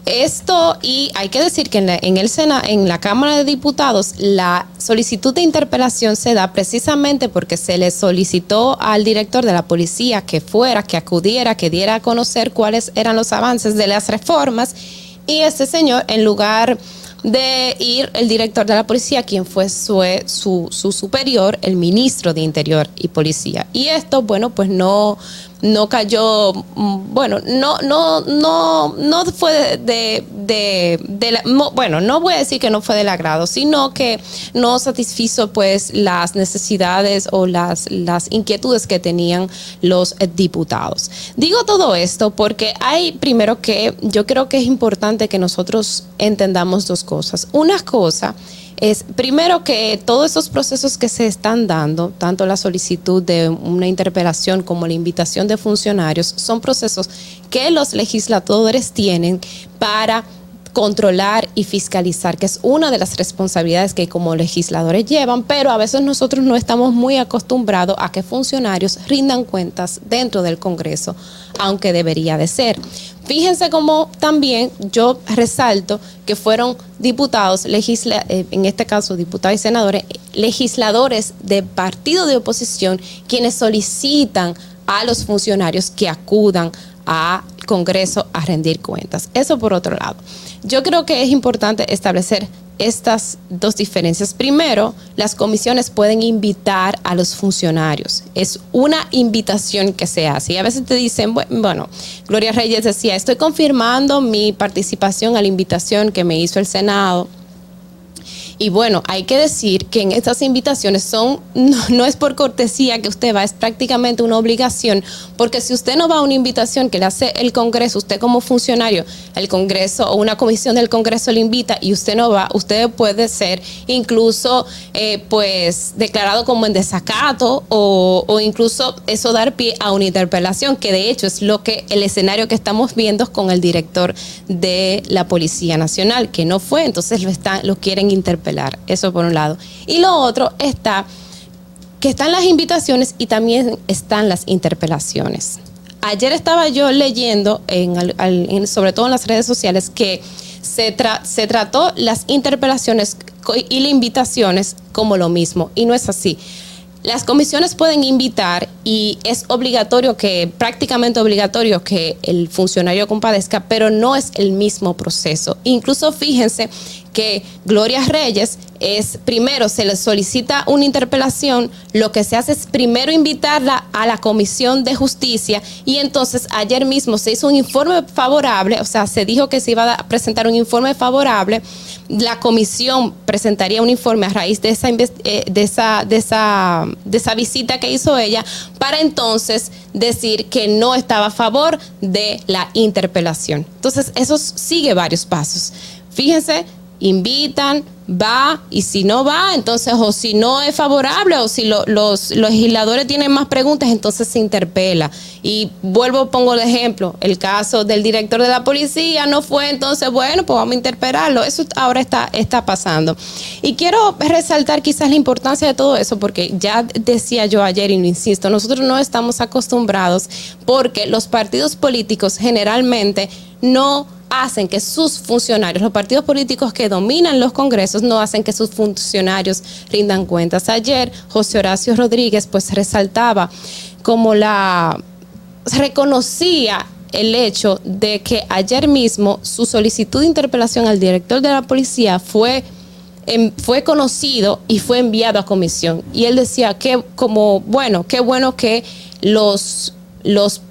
Esto, y hay que decir que en, la, en el Sena, en la Cámara de Diputados, la solicitud de interpelación se da precisamente porque se le solicitó al director de la policía que fuera, que acudiera, que diera a conocer cuáles eran los avances de las reformas, y este señor, en lugar de ir el director de la policía, quien fue su, su, su, superior, el ministro de Interior y Policía. Y esto, bueno, pues no, no cayó, mm, bueno, no, no, no, no fue de, de, de la- bueno, no voy a decir que no fue del agrado, sino que no satisfizo pues las necesidades o las, las inquietudes que tenían los diputados. Digo todo esto porque hay primero que yo creo que es importante que nosotros entendamos dos cosas. Una cosa es primero que todos esos procesos que se están dando, tanto la solicitud de una interpelación como la invitación de funcionarios, son procesos que los legisladores tienen para controlar y fiscalizar, que es una de las responsabilidades que como legisladores llevan, pero a veces nosotros no estamos muy acostumbrados a que funcionarios rindan cuentas dentro del Congreso, aunque debería de ser. Fíjense cómo también yo resalto que fueron diputados, legisla- eh, en este caso diputados y senadores, legisladores de partido de oposición, quienes solicitan a los funcionarios que acudan al Congreso a rendir cuentas. Eso por otro lado. Yo creo que es importante establecer estas dos diferencias. Primero, las comisiones pueden invitar a los funcionarios. Es una invitación que se hace. Y a veces te dicen, bu- bueno, Gloria Reyes decía, estoy confirmando mi participación a la invitación que me hizo el Senado. Y bueno, hay que decir que en estas invitaciones son, no, es por cortesía que usted va, es prácticamente una obligación, porque si usted no va a una invitación que le hace el Congreso, usted como funcionario, el Congreso o una comisión del Congreso le invita y usted no va, usted puede ser incluso eh, pues declarado como en desacato o, o incluso eso dar pie a una interpelación, que de hecho es lo que el escenario que estamos viendo con el director de la Policía Nacional, que no fue, entonces lo están, lo quieren interpelar. Eso por un lado. Y lo otro está que están las invitaciones y también están las interpelaciones. Ayer estaba yo leyendo, en, sobre todo en las redes sociales, que se, se trató las interpelaciones y las invitaciones como lo mismo, y no es así. Las comisiones pueden invitar y es obligatorio que, prácticamente obligatorio que el funcionario compadezca, pero no es el mismo proceso. Incluso fíjense que Gloria Reyes es primero se le solicita una interpelación, lo que se hace es primero invitarla a la Comisión de Justicia y entonces ayer mismo se hizo un informe favorable, o sea, se dijo que se iba a presentar un informe favorable, la comisión presentaría un informe a raíz de esa eh, de esa de esa de esa visita que hizo ella para entonces decir que no estaba a favor de la interpelación. Entonces, eso sigue varios pasos. Fíjense, invitan, va, y si no va, entonces, o si no es favorable, o si lo- los, los legisladores tienen más preguntas, entonces se interpela. Y vuelvo, pongo el ejemplo, el caso del director de la policía no fue, entonces, bueno, pues vamos a interpelarlo. Eso ahora está, está pasando. Y quiero resaltar quizás la importancia de todo eso, porque ya decía yo ayer, y lo insisto, nosotros no estamos acostumbrados porque los partidos políticos generalmente no hacen que sus funcionarios, los partidos políticos que dominan los congresos, no hacen que sus funcionarios rindan cuentas. Ayer José Horacio Rodríguez pues resaltaba como la reconocía el hecho de que ayer mismo su solicitud de interpelación al director de la policía fue fue conocido y fue enviado a comisión. Y él decía que como, bueno, qué bueno que los, los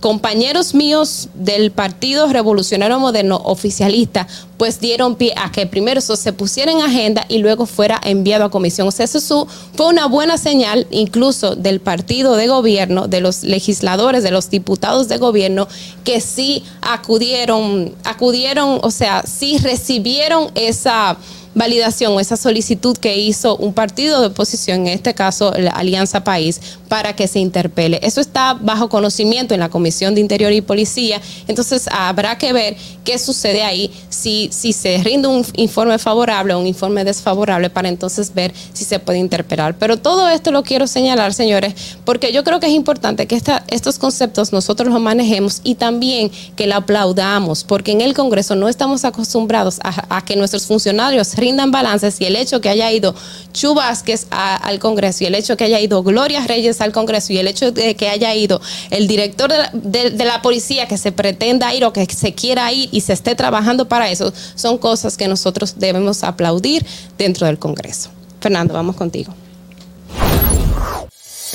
compañeros míos del Partido Revolucionario Moderno oficialista pues dieron pie a que primero eso se pusiera en agenda y luego fuera enviado a comisión. O sea, eso fue una buena señal incluso del partido de gobierno, de los legisladores, de los diputados de gobierno que sí acudieron, acudieron, o sea, sí recibieron esa validación o esa solicitud que hizo un partido de oposición, en este caso la Alianza País, para que se interpele. Eso está bajo conocimiento en la Comisión de Interior y Policía, entonces habrá que ver qué sucede ahí, si, si se rinde un informe favorable o un informe desfavorable para entonces ver si se puede interpelar. Pero todo esto lo quiero señalar, señores, porque yo creo que es importante que esta, estos conceptos nosotros los manejemos y también que la aplaudamos, porque en el Congreso no estamos acostumbrados a, que nuestros funcionarios rindan balances y el hecho que haya ido Chu Vázquez a- al Congreso y el hecho que haya ido Gloria Reyes al Congreso y el hecho de que haya ido el director de la, de- de la policía que se pretenda ir o que se quiera ir y se esté trabajando para eso, son cosas que nosotros debemos aplaudir dentro del Congreso. Fernando, vamos contigo.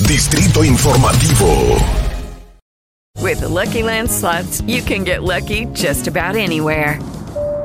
Distrito Informativo. With the Lucky Land slots, you can get lucky just about anywhere.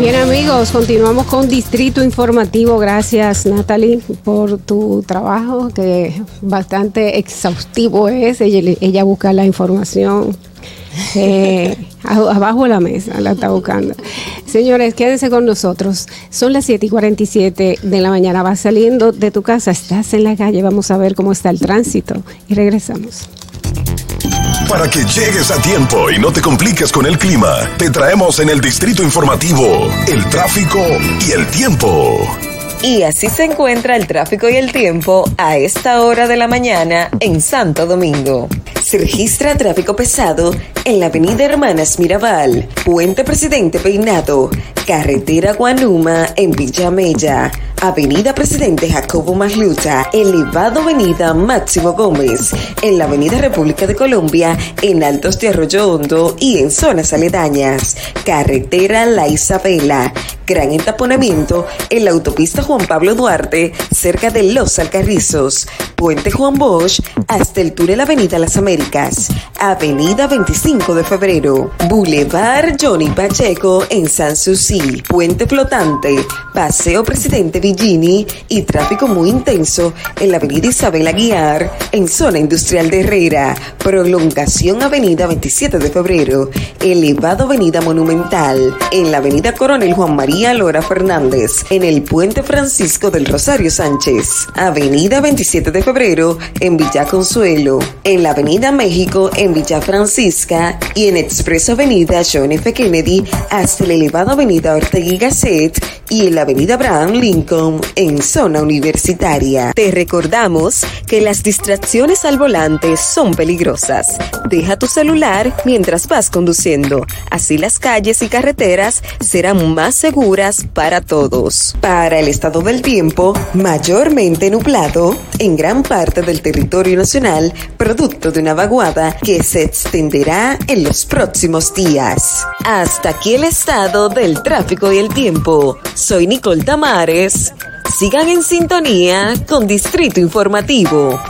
Bien amigos, continuamos con Distrito Informativo. Gracias Natalie por tu trabajo, que bastante exhaustivo es. Ella, busca la información eh, abajo de la mesa, la está buscando. Señores, quédense con nosotros. Son las 7 y 47 de la mañana. Vas saliendo de tu casa, estás en la calle. Vamos a ver cómo está el tránsito y regresamos. Para que llegues a tiempo y no te compliques con el clima, te traemos en el Distrito Informativo el tráfico y el tiempo. Y así se encuentra el tráfico y el tiempo a esta hora de la mañana en Santo Domingo. Se registra tráfico pesado en la avenida Hermanas Mirabal, Puente Presidente Peinado, Carretera Guanuma en Villa Mella, Avenida Presidente Jacobo Magluta, Elevado Avenida Máximo Gómez, en la Avenida República de Colombia, en Altos de Arroyo Hondo y en zonas aledañas, Carretera La Isabela, gran entaponamiento en la autopista Juan Pablo Duarte, cerca de Los Alcarrizos, Puente Juan Bosch, hasta el túnel Avenida Las Américas, Avenida 25 de Febrero, Boulevard Johnny Pacheco en Sanssouci, Puente Flotante, Paseo Presidente Villini y tráfico muy intenso en la Avenida Isabel Aguiar, en zona industrial de Herrera, prolongación Avenida 27 de Febrero, elevado Avenida Monumental, en la Avenida Coronel Juan María Lora Fernández, en el Puente Francisco del Rosario Sánchez, Avenida 27 de Febrero, en Villa Consuelo, en la Avenida México, en Villa Francisca y en Expreso Avenida John F. Kennedy hasta la elevada Avenida Ortega y Gasset y en la Avenida Abraham Lincoln en zona universitaria. Te recordamos que las distracciones al volante son peligrosas. Deja tu celular mientras vas conduciendo. Así las calles y carreteras serán más seguras para todos. Para el estado del tiempo, mayormente nublado en gran parte del territorio nacional, producto de una vaguada que se extenderá en los próximos días. Hasta aquí el estado del tráfico y el tiempo. Soy Nicole Tamares. Sigan en sintonía con Distrito Informativo.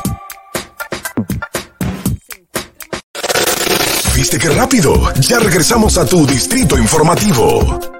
¿Viste qué rápido? Ya regresamos a tu Distrito Informativo.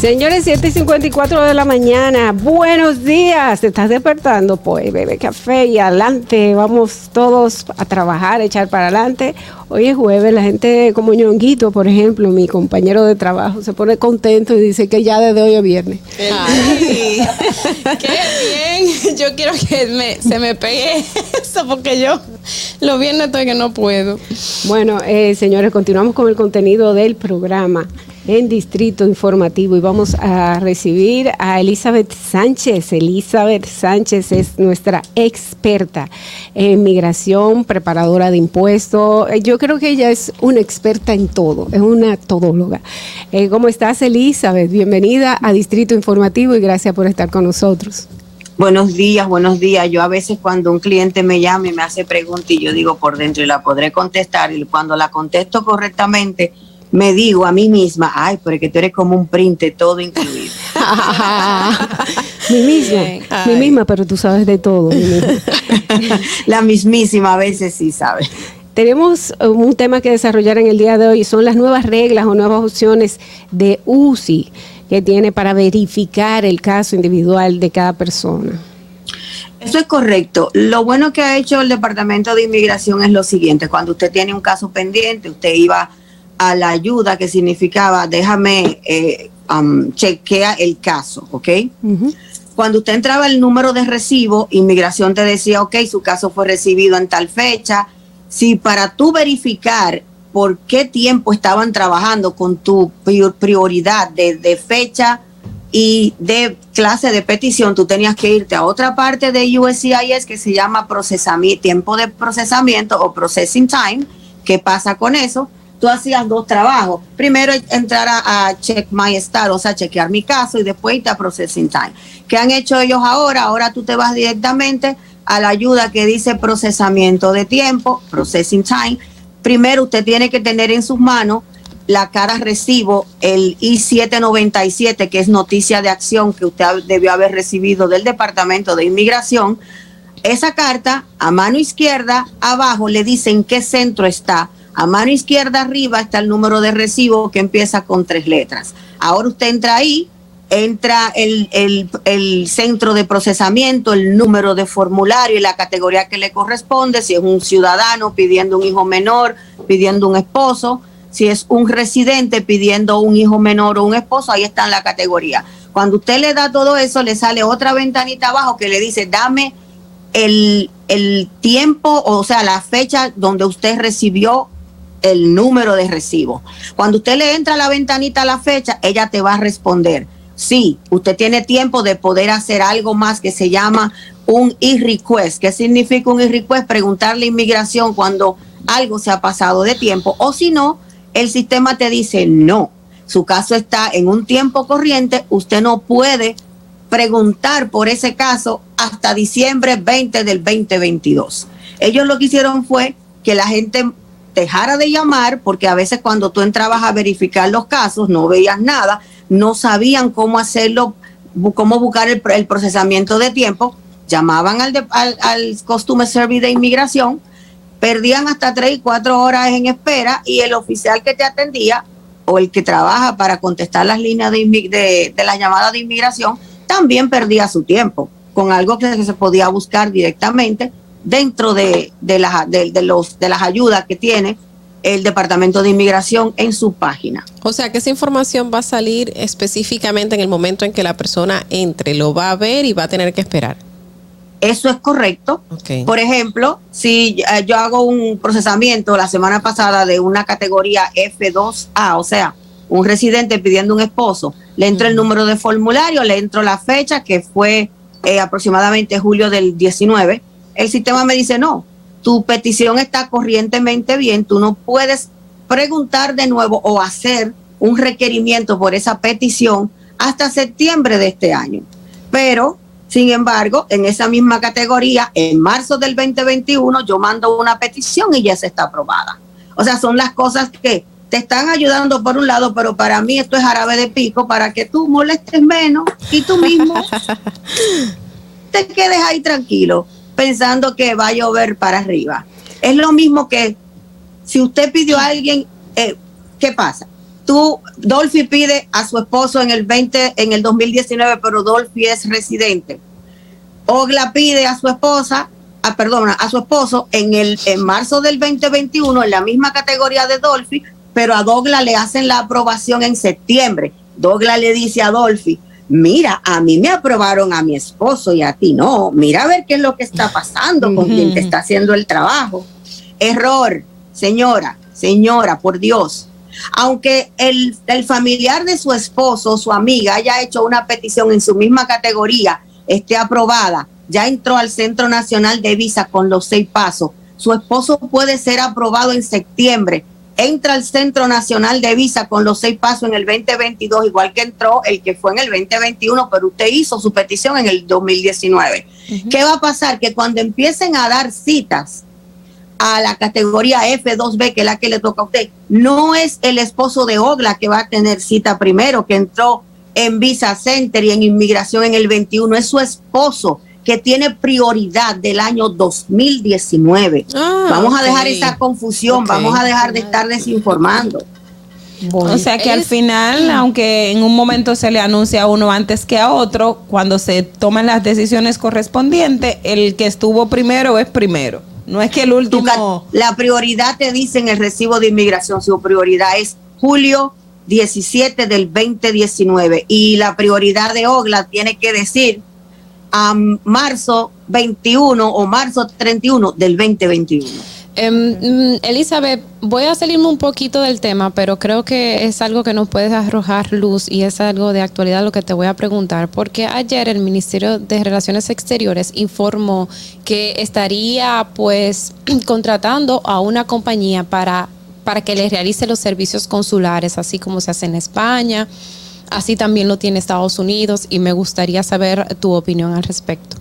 Señores, 7 y 54 de la mañana. Buenos días. ¿Te estás despertando? Pues bebe café y adelante. Vamos todos a trabajar, a echar para adelante. Hoy es jueves. La gente como ñonguito, por ejemplo, mi compañero de trabajo, se pone contento y dice que ya desde hoy es viernes. Ay, qué bien. Yo quiero que me- se me pegue eso porque yo los viernes estoy que no puedo. Bueno, eh, señores, continuamos con el contenido del programa en Distrito Informativo y vamos a recibir a Elizabeth Sánchez. Elizabeth Sánchez es nuestra experta en migración, preparadora de impuestos. Eh, Yo creo que ella es una experta en todo, es una todóloga. Eh, ¿Cómo estás, Elizabeth? Bienvenida a Distrito Informativo y gracias por estar con nosotros. Buenos días, buenos días. Yo a veces cuando un cliente me llama y me hace preguntas y yo digo por dentro y la podré contestar y cuando la contesto correctamente me digo a mí misma, ay, pero es que tú eres como un print, todo incluido. [LAUGHS] Mi misma, mi misma, pero tú sabes de todo. mi [LAUGHS] la mismísima a veces sí sabe. Tenemos eh, un tema que desarrollar en el día de hoy, son las nuevas reglas o nuevas opciones de UCI que tiene para verificar el caso individual de cada persona. Eso es correcto. Lo bueno que ha hecho el Departamento de Inmigración es lo siguiente. Cuando usted tiene un caso pendiente, usted iba a la ayuda que significaba, déjame eh, um, chequea el caso, ¿ok? Cuando usted entraba el número de recibo, inmigración te decía, ok, su caso fue recibido en tal fecha. Si para tú verificar por qué tiempo estaban trabajando con tu prior- prioridad de, de fecha y de clase de petición, tú tenías que irte a otra parte de USCIS que se llama procesamiento, tiempo de procesamiento o processing time. ¿Qué pasa con eso? Tú hacías dos trabajos. Primero entrar a, check my status, o sea, chequear mi caso y después irte a processing time. ¿Qué han hecho ellos ahora? Ahora tú te vas directamente a la ayuda que dice procesamiento de tiempo, processing time. Primero usted tiene que tener en sus manos la cara recibo, el I-797, que es noticia de acción que usted debió haber recibido del Departamento de Inmigración. Esa carta, a mano izquierda, abajo le dice en qué centro está. A mano izquierda arriba está el número de recibo que empieza con tres letras. Ahora usted entra ahí, entra el, el- el centro de procesamiento, el número de formulario y la categoría que le corresponde, si es un ciudadano pidiendo un hijo menor, pidiendo un esposo, si es un residente pidiendo un hijo menor o un esposo, ahí está en la categoría. Cuando usted le da todo eso, le sale otra ventanita abajo que le dice, dame el, el tiempo, o sea, la fecha donde usted recibió el número de recibo. Cuando usted le entra a la ventanita a la fecha, ella te va a responder. Sí, usted tiene tiempo de poder hacer algo más que se llama un e-request. ¿Qué significa un e-request? Preguntarle a inmigración cuando algo se ha pasado de tiempo. O si no, el sistema te dice no. Su caso está en un tiempo corriente, usted no puede preguntar por ese caso hasta diciembre 20 del 2022. Ellos lo que hicieron fue que la gente dejara de llamar porque a veces cuando tú entrabas a verificar los casos no veías nada, no sabían cómo hacerlo, cómo buscar el, procesamiento de tiempo, llamaban al, de- al, al Service de inmigración, perdían hasta tres y cuatro horas en espera y el oficial que te atendía o el que trabaja para contestar las líneas de, de, de las llamadas de inmigración también perdía su tiempo con algo que se podía buscar directamente dentro de, de, las, de, de los, de las ayudas que tiene el Departamento de Inmigración en su página. O sea que esa información va a salir específicamente en el momento en que la persona entre, lo va a ver y va a tener que esperar. Eso es correcto. Por ejemplo, si eh, yo hago un procesamiento la semana pasada de una categoría F2A, o sea, un residente pidiendo un esposo, le entro el número de formulario, le entro la fecha, que fue eh, aproximadamente julio del 19, el sistema me dice, no, tu petición está corrientemente bien, tú no puedes preguntar de nuevo o hacer un requerimiento por esa petición hasta septiembre de este año. Pero, sin embargo, en esa misma categoría, en marzo del 2021, yo mando una petición y ya se está aprobada. O sea, son las cosas que te están ayudando por un lado, pero para mí esto es árabe de pico para que tú molestes menos y tú mismo [LAUGHS] te quedes ahí tranquilo pensando que va a llover para arriba. Es lo mismo que si usted pidió a alguien, eh, ¿qué pasa? tú, Dolphy pide a su esposo en el 20, en el 2019, pero Dolphy es residente. Ogla pide a su esposa, a, perdón, a su esposo en el en marzo del 2021 en la misma categoría de Dolphy, pero a Douglas le hacen la aprobación en septiembre. Douglas le dice a Dolphy, mira, a mí me aprobaron a mi esposo y a ti no, mira a ver qué es lo que está pasando con quien te está haciendo el trabajo. Error, señora, señora, por Dios. Aunque el, el familiar de su esposo, su amiga, haya hecho una petición en su misma categoría, esté aprobada, ya entró al Centro Nacional de Visa con los seis pasos, su esposo puede ser aprobado en septiembre entra al Centro Nacional de Visa con los seis pasos en el 2022, igual que entró el que fue en el 2021, pero usted hizo su petición en el 2019. ¿Qué va a pasar? Que cuando empiecen a dar citas a la categoría F2B, que es la que le toca a usted, no es el esposo de Ogla que va a tener cita primero, que entró en Visa Center y en inmigración en el 21, es su esposo que tiene prioridad del año 2019. Ah, vamos a dejar esa confusión, vamos a dejar de estar desinformando. O sea que al final, aunque en un momento se le anuncia a uno antes que a otro, cuando se toman las decisiones correspondientes, el que estuvo primero es primero. No es que el último... La prioridad te dice en el recibo de inmigración, su prioridad es julio 17 del 2019 y la prioridad de OGLA tiene que decir a marzo 21 o marzo 31 del 2021. Em, mm, Elizabeth, voy a salirme un poquito del tema, pero creo que es algo que nos puedes arrojar luz y es algo de actualidad lo que te voy a preguntar, porque ayer el Ministerio de Relaciones Exteriores informó que estaría pues [CLEARS THROAT] contratando a una compañía para, para que le realice los servicios consulares, así como se hace en España, así también lo tiene Estados Unidos y me gustaría saber tu opinión al respecto.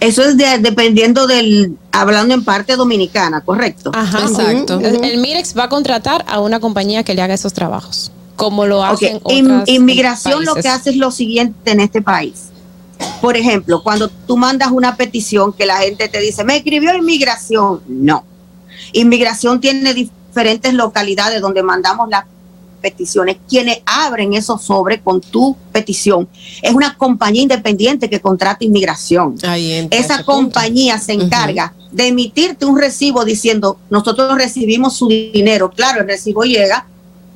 Eso es de- dependiendo del, hablando en parte dominicana, ¿correcto? Ajá, exacto. El, el Mirex va a contratar a una compañía que le haga esos trabajos, como lo Ok, hacen in- otras inmigración lo que hace es lo siguiente en este país. Por ejemplo, cuando tú mandas una petición que la gente te dice, me escribió inmigración, no. Inmigración tiene diferentes localidades donde mandamos las peticiones. Quienes abren esos sobres con tu petición es una compañía independiente que contrata inmigración. Esa compañía se encarga de emitirte un recibo diciendo, nosotros recibimos su dinero. Claro, el recibo llega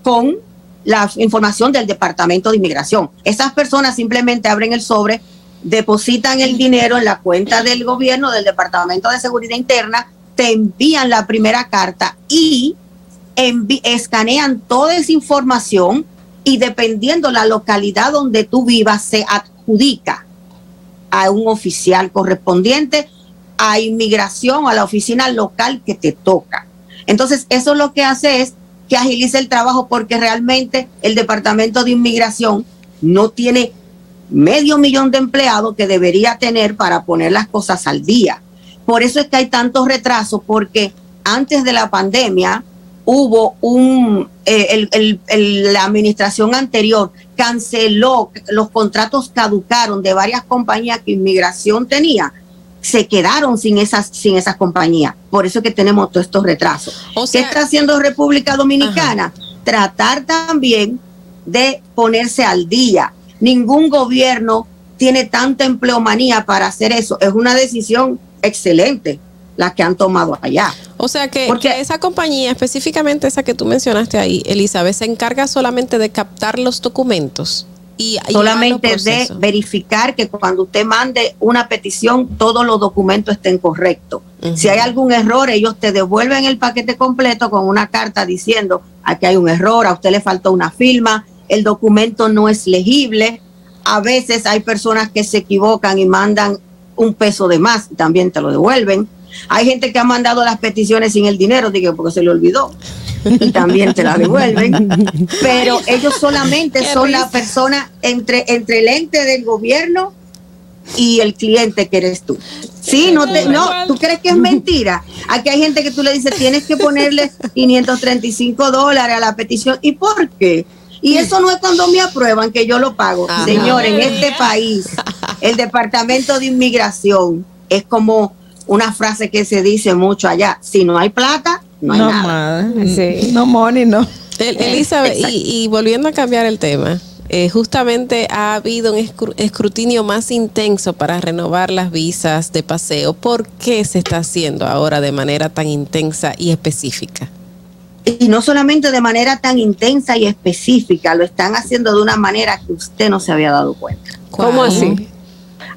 con la información del Departamento de Inmigración. Esas personas simplemente abren el sobre, depositan el dinero en la cuenta del gobierno, del Departamento de Seguridad Interna, te envían la primera carta y escanean toda esa información y dependiendo la localidad donde tú vivas, se adjudica a un oficial correspondiente a inmigración, a la oficina local que te toca. Entonces, eso lo que hace es que agilice el trabajo porque realmente el Departamento de Inmigración no tiene medio millón de empleados que debería tener para poner las cosas al día. Por eso es que hay tantos retrasos, porque antes de la pandemia hubo un, eh, el- el- el- la administración anterior canceló, los contratos caducaron de varias compañías que inmigración tenía, se quedaron sin esas, sin esas compañías. Por eso es que tenemos todos estos retrasos. ¿Qué está haciendo República Dominicana? Tratar también de ponerse al día. Ningún gobierno tiene tanta empleomanía para hacer eso. Es una decisión excelente la que han tomado allá. O sea que, Porque- que esa compañía, específicamente esa que tú mencionaste ahí, Elizabeth, se encarga solamente de captar los documentos y solamente de verificar que cuando usted mande una petición todos los documentos estén correctos. Si hay algún error, ellos te devuelven el paquete completo con una carta diciendo aquí hay un error, a usted le faltó una firma, el documento no es legible. A veces hay personas que se equivocan y mandan un peso de más y también te lo devuelven. Hay gente que ha mandado las peticiones sin el dinero, digo, porque se le olvidó. Y también te la devuelven. Pero ellos solamente Qué son la persona entre, entre el ente del gobierno y el cliente que eres tú. Sí, no te, no, tú crees que es mentira. Aquí hay gente que tú le dices, tienes que ponerle 535 dólares a la petición. ¿Y por qué? Y eso no es cuando me aprueban que yo lo pago. Señor, en este país, el Departamento de Inmigración es como una frase que se dice mucho allá. Si no hay plata, no hay No nada. más. No money, no. El- Elizabeth, y, y volviendo a cambiar el tema, eh, justamente ha habido un escru- escrutinio más intenso para renovar las visas de paseo. ¿Por qué se está haciendo ahora de manera tan intensa y específica? Y no solamente de manera tan intensa y específica, lo están haciendo de una manera que usted no se había dado cuenta. ¿Cómo así?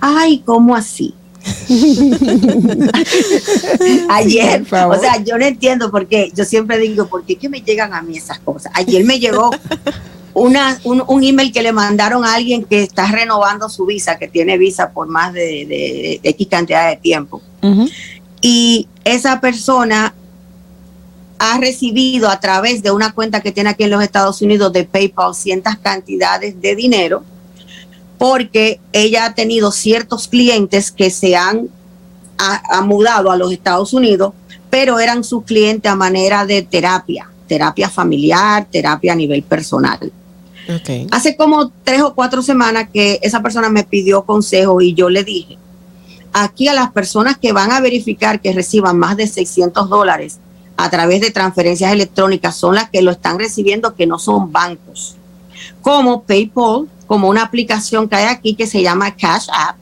Ay, ¿cómo así? [LAUGHS] Ayer, Por favor. o sea, yo no entiendo por qué, yo siempre digo, ¿por qué que me llegan a mí esas cosas? Ayer me llegó una, un, un email que le mandaron a alguien que está renovando su visa, que tiene visa por más de, de- de X cantidad de tiempo. Y esa persona ha recibido a través de una cuenta que tiene aquí en los Estados Unidos de PayPal ciertas cantidades de dinero porque ella ha tenido ciertos clientes que se han ha- ha mudado a los Estados Unidos, pero eran sus clientes a manera de terapia, terapia familiar, terapia a nivel personal. Hace como tres o cuatro semanas que esa persona me pidió consejo y yo le dije, aquí a las personas que van a verificar que reciban más de 600 dólares a través de transferencias electrónicas son las que lo están recibiendo, que no son bancos, como PayPal, como una aplicación que hay aquí que se llama Cash App.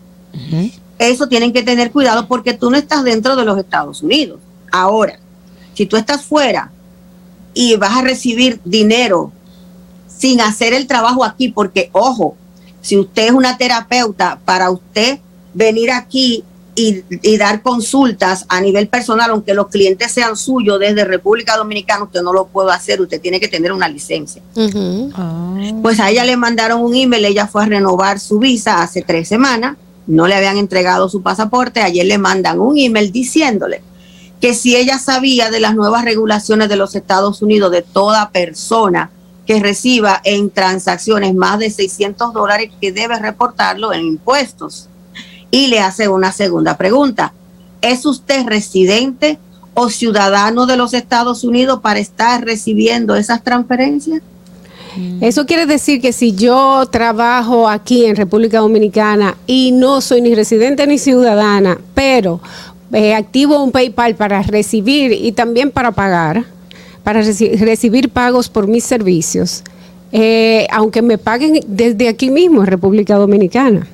Eso tienen que tener cuidado porque tú no estás dentro de los Estados Unidos. Ahora, si tú estás fuera y vas a recibir dinero sin hacer el trabajo aquí, porque ojo, si usted es una terapeuta, para usted venir aquí y, y dar consultas a nivel personal, aunque los clientes sean suyos desde República Dominicana, usted no lo puede hacer, usted tiene que tener una licencia. Pues a ella le mandaron un email, ella fue a renovar su visa hace tres semanas, no le habían entregado su pasaporte, ayer le mandan un email diciéndole que si ella sabía de las nuevas regulaciones de los Estados Unidos de toda persona que reciba en transacciones más de 600 dólares, que debe reportarlo en impuestos. Y le hace una segunda pregunta. ¿Es usted residente o ciudadano de los Estados Unidos para estar recibiendo esas transferencias? Eso quiere decir que si yo trabajo aquí en República Dominicana y no soy ni residente ni ciudadana, pero eh, activo un PayPal para recibir y también para pagar, para reci- recibir pagos por mis servicios, eh, aunque me paguen desde aquí mismo en República Dominicana.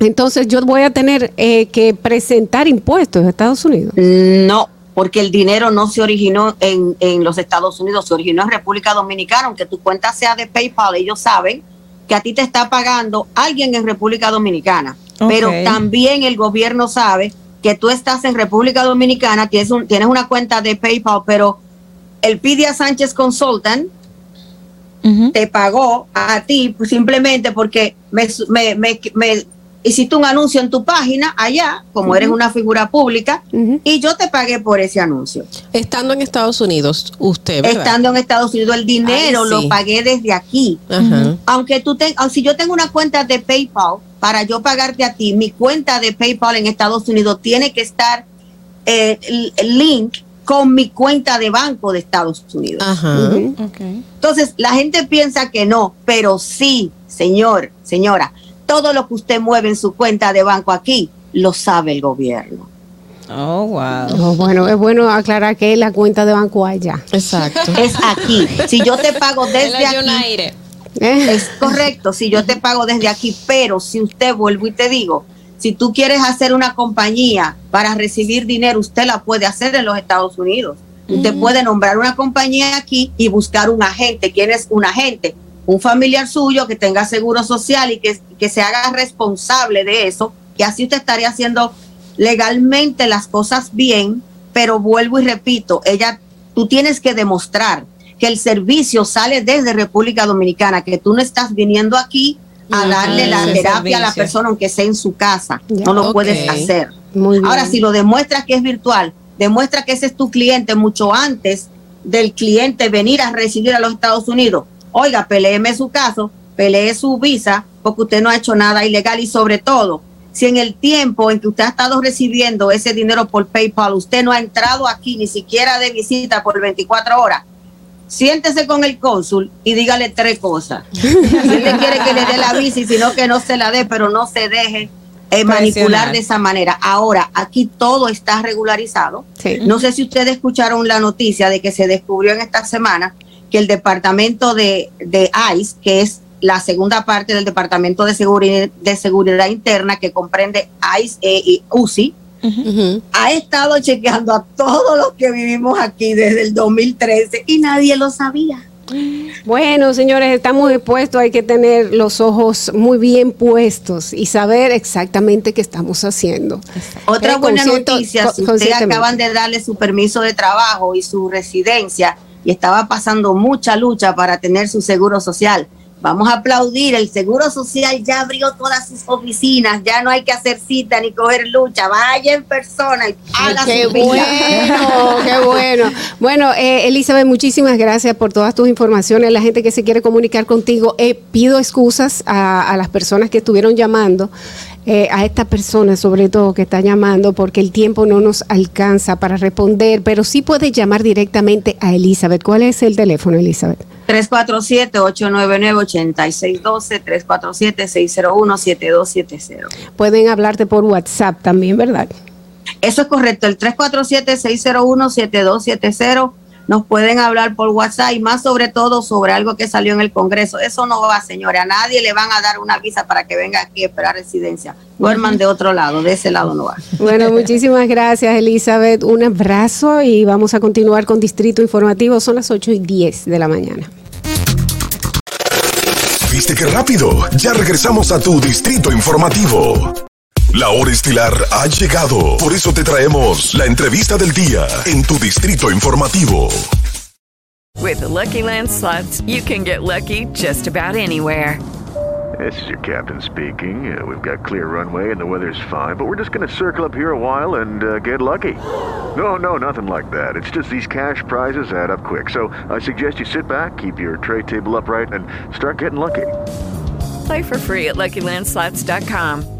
Entonces yo voy a tener eh, que presentar impuestos a Estados Unidos. No, porque el dinero no se originó en, en los Estados Unidos, se originó en República Dominicana, aunque tu cuenta sea de PayPal, ellos saben que a ti te está pagando alguien en República Dominicana, pero también el gobierno sabe que tú estás en República Dominicana, tienes, un, tienes una cuenta de PayPal, pero el Pidia Sánchez Consultant te pagó a ti simplemente porque me, me, me- me hiciste un anuncio en tu página allá, como eres una figura pública, y yo te pagué por ese anuncio. Estando en Estados Unidos, usted, ¿verdad? Estando en Estados Unidos, el dinero sí. lo pagué desde aquí. Aunque tú te, si yo tengo una cuenta de PayPal para yo pagarte a ti, mi cuenta de PayPal en Estados Unidos tiene que estar eh, link con mi cuenta de banco de Estados Unidos. Ajá. Entonces, la gente piensa que no, pero sí, señor, señora, todo lo que usted mueve en su cuenta de banco aquí, lo sabe el gobierno. Oh, wow. Oh, bueno, es bueno aclarar que es la cuenta de banco allá. Exacto. Es aquí. Si yo te pago [LAUGHS] desde aquí, United. es correcto. Si yo te pago desde aquí, pero si usted vuelvo y te digo, si tú quieres hacer una compañía para recibir dinero, usted la puede hacer en los Estados Unidos. Usted puede nombrar una compañía aquí y buscar un agente. ¿Quién es un agente? Un familiar suyo que tenga seguro social y que, que se haga responsable de eso. Y así usted estaría haciendo legalmente las cosas bien, pero vuelvo y repito, ella, tú tienes que demostrar que el servicio sale desde República Dominicana, que tú no estás viniendo aquí a Ajá, darle la terapia a la persona aunque sea en su casa. Ya. No lo puedes hacer. Muy bien. Ahora, si lo demuestras que es virtual, demuestra que ese es tu cliente mucho antes del cliente venir a residir a los Estados Unidos. Oiga, peleeme su caso, pelee su visa, porque usted no ha hecho nada ilegal y sobre todo, si en el tiempo en que usted ha estado recibiendo ese dinero por PayPal, usted no ha entrado aquí ni siquiera de visita por 24 horas, siéntese con el cónsul y dígale tres cosas. [LAUGHS] Si le quiere que le dé la visa y si no, que no se la dé, pero no se deje eh, manipular de esa manera. Ahora, aquí todo está regularizado. Sí. No sé si ustedes escucharon la noticia de que se descubrió en esta semana que el departamento de, de ICE, que es la segunda parte del Departamento de Seguridad, de Seguridad Interna, que comprende ICE e- y UCI, ha estado chequeando a todos los que vivimos aquí desde el 2013 y nadie lo sabía. Bueno, señores, estamos expuestos, hay que tener los ojos muy bien puestos y saber exactamente qué estamos haciendo. Otra Eh, buena noticia, si ustedes acaban de darle su permiso de trabajo y su residencia y estaba pasando mucha lucha para tener su seguro social, vamos a aplaudir, el seguro social ya abrió todas sus oficinas, ya no hay que hacer cita ni coger lucha, vaya en persona y haga Qué su vida. bueno, qué bueno. Bueno, eh, Elizabeth, muchísimas gracias por todas tus informaciones. La gente que se quiere comunicar contigo, eh, pido excusas a, a las personas que estuvieron llamando, eh, a esta persona sobre todo que está llamando, porque el tiempo no nos alcanza para responder, pero sí puedes llamar directamente a Elizabeth. ¿Cuál es el teléfono, Elizabeth? 347-899-8612, 347-601-7270. Pueden hablarte por WhatsApp también, ¿verdad? Eso es correcto, el 347-601-7270. Nos pueden hablar por WhatsApp y más sobre todo sobre algo que salió en el Congreso. Eso no va, señores. A nadie le van a dar una visa para que venga aquí a esperar residencia. Duerman de otro lado, de ese lado no va. Bueno, muchísimas gracias, Elizabeth. Un abrazo y vamos a continuar con Distrito Informativo. Son las 8 y 10 de la mañana. ¿Viste qué rápido? Ya regresamos a tu distrito informativo. La hora estilar ha llegado. Por eso te traemos la entrevista del día en tu distrito informativo. With the Lucky Land slots, you can get lucky just about anywhere. This is your captain speaking. Uh, we've got clear runway and the weather's fine, but we're just going to circle up here a while and uh, get lucky. No, no, nothing like that. It's just these cash prizes add up quick. So I suggest you sit back, keep your tray table upright, and start getting lucky. Play for free at LuckyLandSlots.com.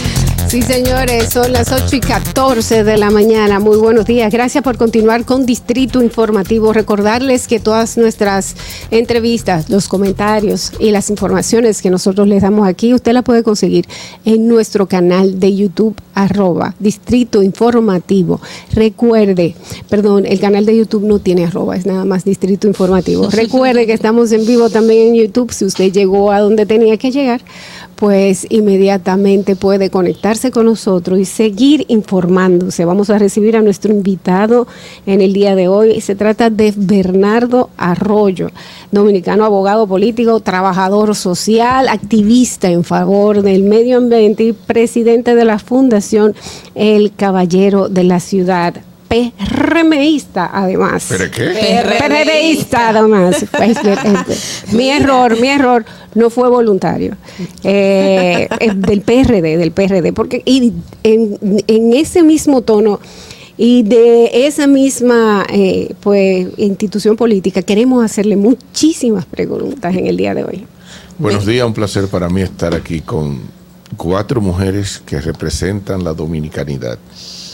Sí, señores, son las 8 y 14 de la mañana. Muy buenos días. Gracias por continuar con Distrito Informativo. Recordarles que todas nuestras entrevistas, los comentarios y las informaciones que nosotros les damos aquí, usted la puede conseguir en nuestro canal de YouTube, arroba Distrito Informativo. Recuerde, perdón, el canal de YouTube no tiene arroba, es nada más Distrito Informativo. [LAUGHS] Recuerde que estamos en vivo también en YouTube. Si usted llegó a donde tenía que llegar, pues inmediatamente puede conectarse con nosotros y seguir informándose. Vamos a recibir a nuestro invitado en el día de hoy. Se trata de Bernardo Arroyo, dominicano, abogado político, trabajador social, activista en favor del medio ambiente y presidente de la Fundación El Caballero de la Ciudad. PRMista, además. ¿Pero qué? PRDista, además. Pues, eh, mi error, mi error no fue voluntario. Eh, eh, del PRD, del PRD. Porque y en, en ese mismo tono y de esa misma eh, pues institución política queremos hacerle muchísimas preguntas en el día de hoy. Buenos días, un placer para mí estar aquí con cuatro mujeres que representan la dominicanidad.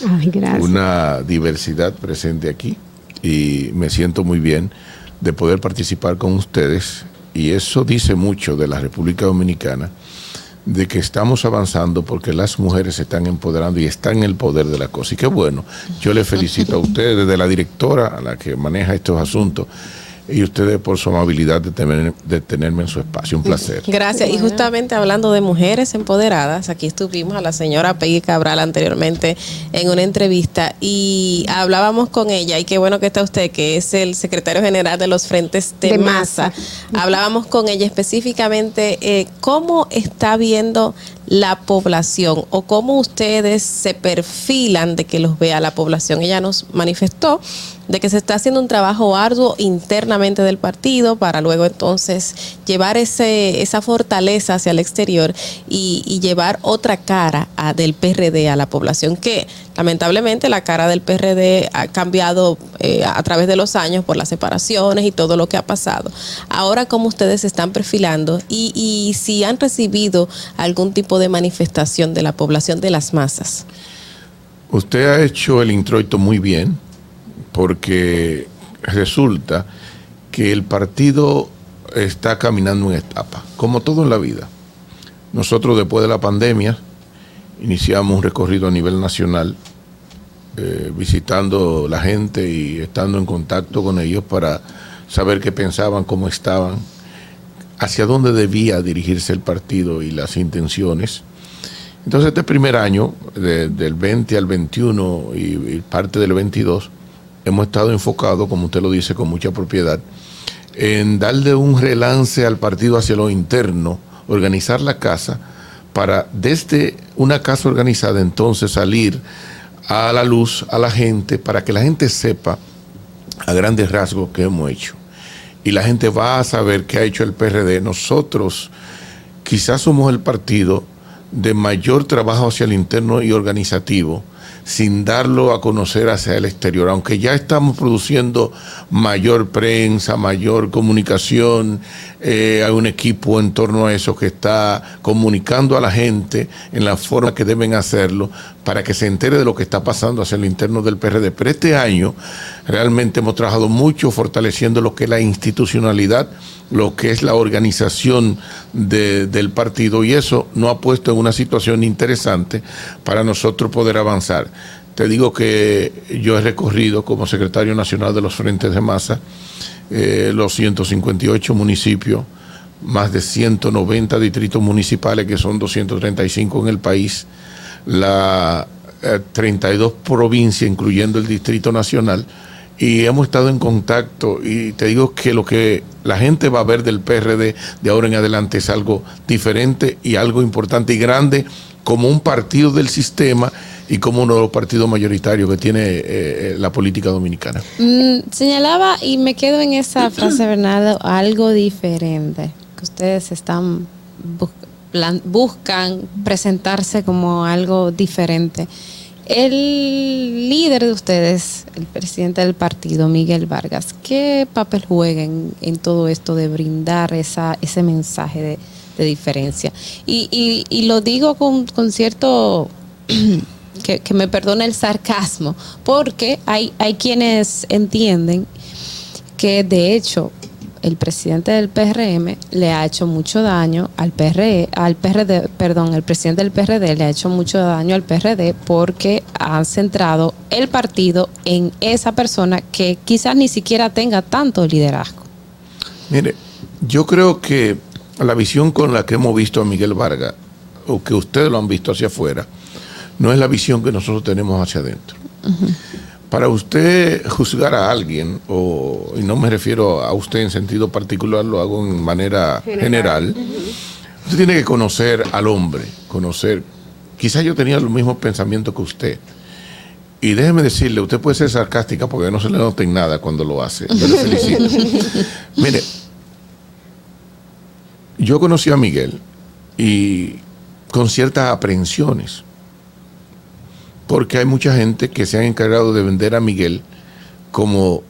Ay. Una diversidad presente aquí y me siento muy bien de poder participar con ustedes y eso dice mucho de la República Dominicana, de que estamos avanzando porque las mujeres se están empoderando y están en el poder de la cosa. Y qué bueno, yo le felicito a [LAUGHS] ustedes, desde la directora a la que maneja estos asuntos, y ustedes por su amabilidad de, tener- de tenerme en su espacio. Un placer. Gracias. Y justamente hablando de mujeres empoderadas, aquí estuvimos a la señora Peggy Cabral anteriormente en una entrevista y hablábamos con ella, y qué bueno que está usted, que es el secretario general de los Frentes de, De Masa. Masa. Hablábamos con ella específicamente eh, cómo está viendo la población o cómo ustedes se perfilan de que los vea la población. Ella nos manifestó de que se está haciendo un trabajo arduo internamente del partido para luego entonces llevar ese, esa fortaleza hacia el exterior y, llevar otra cara a- del PRD a la población, que lamentablemente la cara del PRD ha cambiado eh, a través de los años por las separaciones y todo lo que ha pasado. Ahora, ¿cómo ustedes se están perfilando y, y si han recibido algún tipo de manifestación de la población de las masas? Usted ha hecho el introito muy bien porque resulta que el partido está caminando en etapa, como todo en la vida. Nosotros después de la pandemia iniciamos un recorrido a nivel nacional, eh, visitando la gente y estando en contacto con ellos para saber qué pensaban, cómo estaban, hacia dónde debía dirigirse el partido y las intenciones. Entonces este primer año, de- del 20 al 21 y, y parte del 22, hemos estado enfocados, como usted lo dice con mucha propiedad, en darle un relance al partido hacia lo interno, organizar la casa, para desde una casa organizada entonces salir a la luz, a la gente, para que la gente sepa a grandes rasgos qué hemos hecho. Y la gente va a saber qué ha hecho el PRD. Nosotros quizás somos el partido de mayor trabajo hacia el interno y organizativo, sin darlo a conocer hacia el exterior, aunque ya estamos produciendo mayor prensa, mayor comunicación, eh, hay un equipo en torno a eso que está comunicando a la gente en la forma que deben hacerlo para que se entere de lo que está pasando hacia el interno del PRD. Pero este año realmente hemos trabajado mucho fortaleciendo lo que es la institucionalidad, lo que es la organización de- del partido y eso nos ha puesto en una situación interesante para nosotros poder avanzar. Te digo que yo he recorrido como secretario nacional de los Frentes de Masa eh, los 158 municipios, más de 190 distritos municipales, que son 235 en el país, la eh, 32 provincias, incluyendo el Distrito Nacional, y hemos estado en contacto y te digo que lo que la gente va a ver del PRD de ahora en adelante es algo diferente y algo importante y grande como un partido del sistema y como uno de los partidos mayoritarios que tiene eh, eh, la política dominicana. Mm, señalaba y me quedo en esa [CLEARS THROAT] frase, Bernardo, algo diferente, que ustedes están bus- plan- buscan presentarse como algo diferente. El líder de ustedes, el presidente del partido, Miguel Vargas, ¿qué papel juega en, todo esto de brindar esa, ese mensaje de, de diferencia? Y, y- y lo digo con, con cierto [CLEARS THROAT] que, que me perdone el sarcasmo, porque hay, hay quienes entienden que de hecho el presidente del PRM le ha hecho mucho daño al PRE, al PRD, perdón, el presidente del PRD le ha hecho mucho daño al PRD porque han centrado el partido en esa persona que quizás ni siquiera tenga tanto liderazgo. Mire, yo creo que la visión con la que hemos visto a Miguel Vargas, o que ustedes lo han visto hacia afuera, no es la visión que nosotros tenemos hacia adentro. Para usted juzgar a alguien, o, y no me refiero a usted en sentido particular, lo hago en manera general, usted tiene que conocer al hombre, conocer, quizás yo tenía los mismos pensamientos que usted. Y déjeme decirle, usted puede ser sarcástica porque no se le nota en nada cuando lo hace. Yo le felicito. [LAUGHS] Mire, yo conocí a Miguel y con ciertas aprensiones, porque hay mucha gente que se ha encargado de vender a Miguel como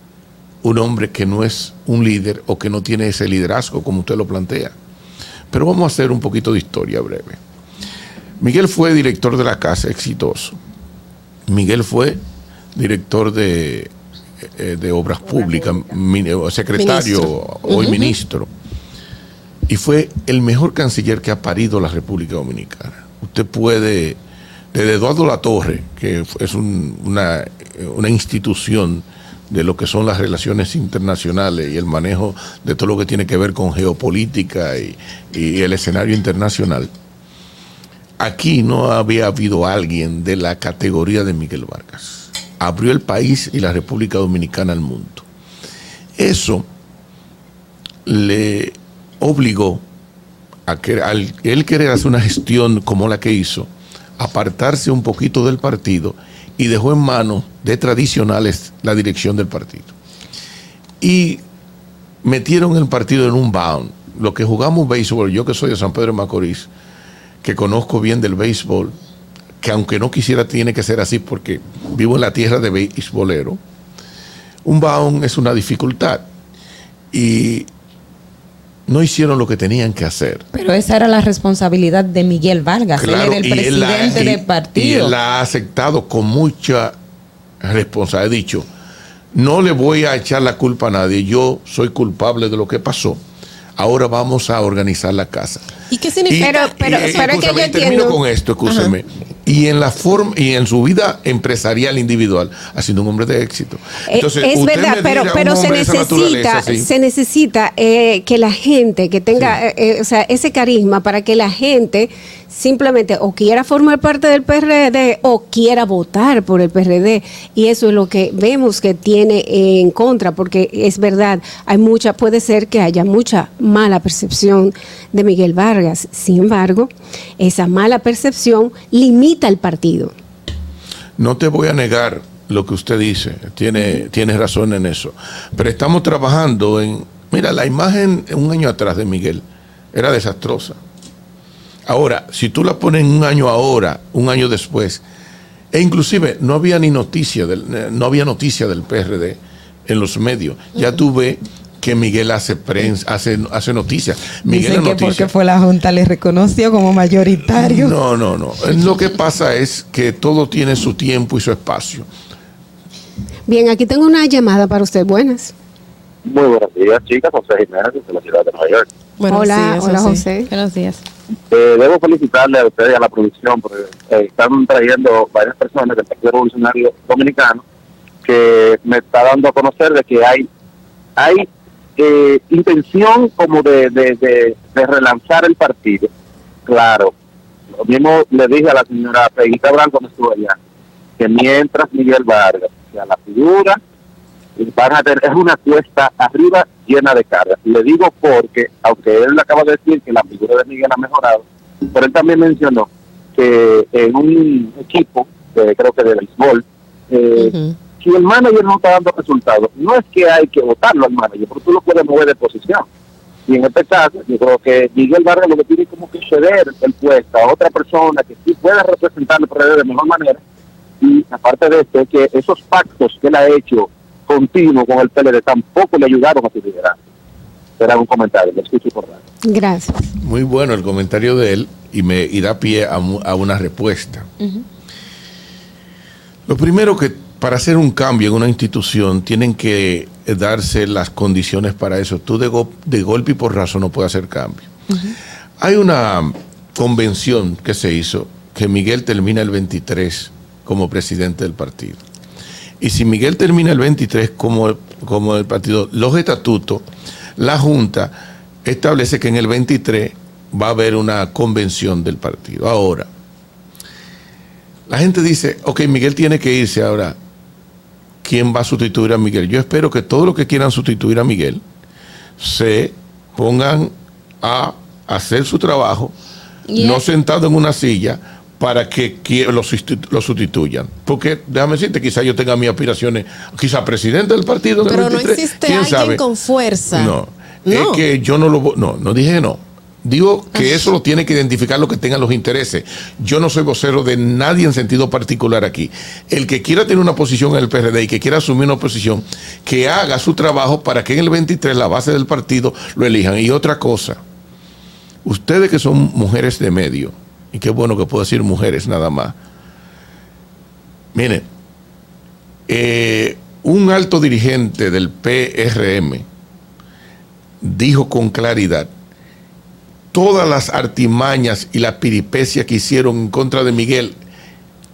un hombre que no es un líder o que no tiene ese liderazgo como usted lo plantea. Pero vamos a hacer un poquito de historia breve. Miguel fue director de la casa, exitoso. Miguel fue director de, eh, de obras públicas, o secretario Ministro. Ujú. ministro. Y fue el mejor canciller que ha parido la República Dominicana. Usted puede, desde Eduardo Latorre, que es un- una, institución de lo que son las relaciones internacionales y el manejo de todo lo que tiene que ver con geopolítica y, el escenario internacional, aquí no había habido alguien de la categoría de Miguel Vargas. Abrió el país y la República Dominicana al mundo. Eso le obligó a que, él querer hacer una gestión como la que hizo, apartarse un poquito del partido y dejó en manos de tradicionales la dirección del partido. Y metieron el partido en un bound. Lo que jugamos béisbol, yo que soy de San Pedro de Macorís, que conozco bien del béisbol, que aunque no quisiera tiene que ser así porque vivo en la tierra de béisbolero, un bound es una dificultad. Y no hicieron lo que tenían que hacer. Pero esa era la responsabilidad de Miguel Vargas, Claro, él y era el él la- presidente y- del Y partido. él la ha aceptado con mucha responsabilidad. He dicho, no le voy a echar la culpa a nadie, yo soy culpable de lo que pasó. Ahora vamos a organizar la casa. ¿Y qué significa? Y- y- escúchame, y termino con esto, escúcheme. Y en la forma y en su vida empresarial individual ha sido un hombre de éxito. Eh, Entonces, es usted verdad, pero, pero se necesita, sí. se necesita eh, que la gente que tenga, eh, eh, o sea, ese carisma para que la gente simplemente o quiera formar parte del PRD o quiera votar por el PRD. Y eso es lo que vemos que tiene en contra, porque es verdad, hay mucha, puede ser que haya mucha mala percepción de Miguel Vargas. Sin embargo, esa mala percepción limita el partido. No te voy a negar lo que usted dice, tiene, tiene razón en eso. Pero estamos trabajando en. Mira, la imagen un año atrás de Miguel era desastrosa. Ahora, si tú la pones un año ahora, un año después, e inclusive no había ni noticia del, eh, no había noticia del PRD en los medios. Ya tú ves que Miguel hace prensa, hace, hace noticias. Miguel Dicen es que noticia. porque fue la Junta le reconoció como mayoritario. No, no, no. Lo que pasa es que todo tiene su tiempo y su espacio. Bien, aquí tengo una llamada para usted. Buenas. Muy buenos días, chicas. José Jiménez, de la ciudad de Nueva York. hola, hola José. Buenos días. Eh, debo felicitarle a ustedes y a la producción porque eh, están trayendo varias personas del Partido Revolucionario Dominicano que me está dando a conocer de que hay hay eh, intención como de, de, de, relanzar el partido. Claro, lo mismo le dije a la señora Peguita Branco cuando estuvo allá, que mientras Miguel Vargas sea la figura, van a tener- es una cuesta arriba llena de cargas. Le digo porque, aunque él acaba de decir que la figura de Miguel ha mejorado, pero él también mencionó que en un equipo, de, creo que de béisbol, eh, si el manager no está dando resultados, no es que hay que votarlo al manager, porque tú lo puedes mover de posición. Y en este caso, yo creo que Miguel Vargas lo que tiene como que ceder el puesto a otra persona que sí pueda representar el de mejor manera. Y aparte de esto, que esos pactos que él ha hecho continuo con el PLD tampoco le ayudaron a su liderazgo. Era un comentario, lo escucho por radio. Gracias. Muy bueno el comentario de él y me y da pie a, mu- a una respuesta. Lo primero que para hacer un cambio en una institución tienen que eh, darse las condiciones para eso. Tú de, go- de golpe y por razón no puedes hacer cambio. Hay una convención que se hizo que Miguel termina el 23 como presidente del partido. Y si Miguel termina el 23 como, como el partido, los estatutos, la Junta establece que en el 23 va a haber una convención del partido. Ahora, la gente dice, ok, Miguel tiene que irse ahora. ¿Quién va a sustituir a Miguel? Yo espero que todos los que quieran sustituir a Miguel se pongan a hacer su trabajo, Yeah. no sentado en una silla, para que, qui- lo, sustitu- lo sustituyan. Porque, déjame decirte, quizás yo tenga mis aspiraciones, quizás presidente del partido. del Pero no 23, existe ¿quién alguien sabe? con fuerza. No, No. es que yo no lo no, no dije no. Digo que eso lo tiene que identificar lo que tengan los intereses. Yo no soy vocero de nadie en sentido particular aquí. El que quiera tener una posición en el PRD y que quiera asumir una posición, que haga su trabajo para que en el 23 la base del partido lo elijan. Y otra cosa, ustedes que son mujeres de medio, y qué bueno que puedo decir mujeres nada más, miren, eh, un alto dirigente del PRM dijo con claridad todas las artimañas y la peripecia que hicieron en contra de Miguel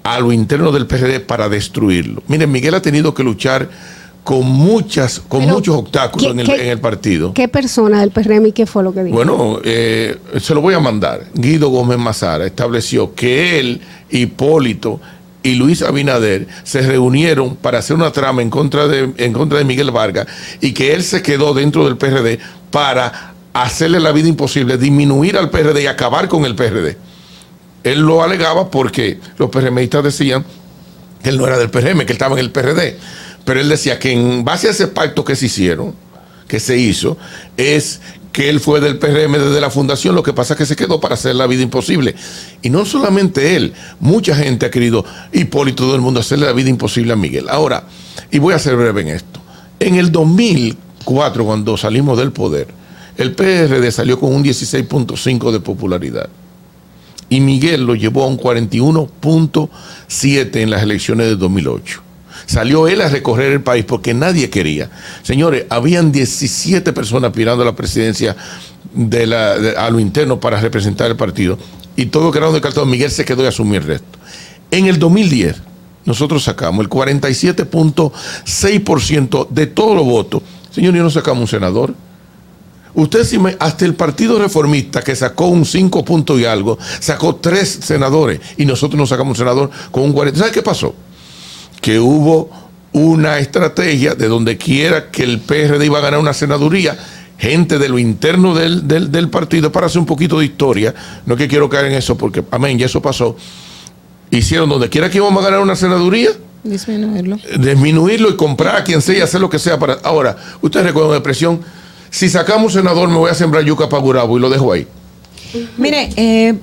a lo interno del PRD para destruirlo. Miren, Miguel ha tenido que luchar con muchas, con Pero, muchos obstáculos ¿qué- en el, en el partido. ¿Qué persona del PRM y qué fue lo que dijo? Bueno, eh, se lo voy a mandar. Guido Gómez Mazara estableció que él, Hipólito y Luis Abinader se reunieron para hacer una trama en contra de, en contra de Miguel Vargas y que él se quedó dentro del PRD para hacerle la vida imposible, disminuir al PRD y acabar con el PRD. Él lo alegaba porque los PRMistas decían que él no era del PRM, que él estaba en el PRD. Pero él decía que en base a ese pacto que se hicieron, que se hizo, es que él fue del PRM desde la fundación, lo que pasa es que se quedó para hacer la vida imposible. Y no solamente él, mucha gente ha querido, Hipólito, todo el mundo, hacerle la vida imposible a Miguel. Ahora, y voy a ser breve en esto, en el 2004, cuando salimos del poder, el PRD salió con un 16.5 de popularidad. Y Miguel lo llevó a un 41.7 en las elecciones de 2008. Salió él a recorrer el país porque nadie quería. Señores, habían 17 personas aspirando a la presidencia de a lo interno para representar el partido. Y todo quedaron descartados. Miguel se quedó y asumió el resto. En el 2010, nosotros sacamos el 47.6% de todos los votos. Señor, y no sacamos un senador. Usted, si me- hasta el Partido Reformista, que sacó un 5 punto y algo, sacó tres senadores y nosotros no sacamos un senador con un 40. ¿Sabe qué pasó? Que hubo una estrategia de donde quiera que el PRD iba a ganar una senaduría, gente de lo interno del, del- del partido, para hacer un poquito de historia. No es que quiero caer en eso, porque, amén, ya eso pasó. Hicieron donde quiera que íbamos a ganar una senaduría, Disminuirlo. disminuirlo y comprar a quien sea y hacer lo que sea para. Ahora, ustedes recuerdan la expresión: si sacamos un senador, me voy a sembrar yuca para Gurabo y lo dejo ahí. Mire, eh,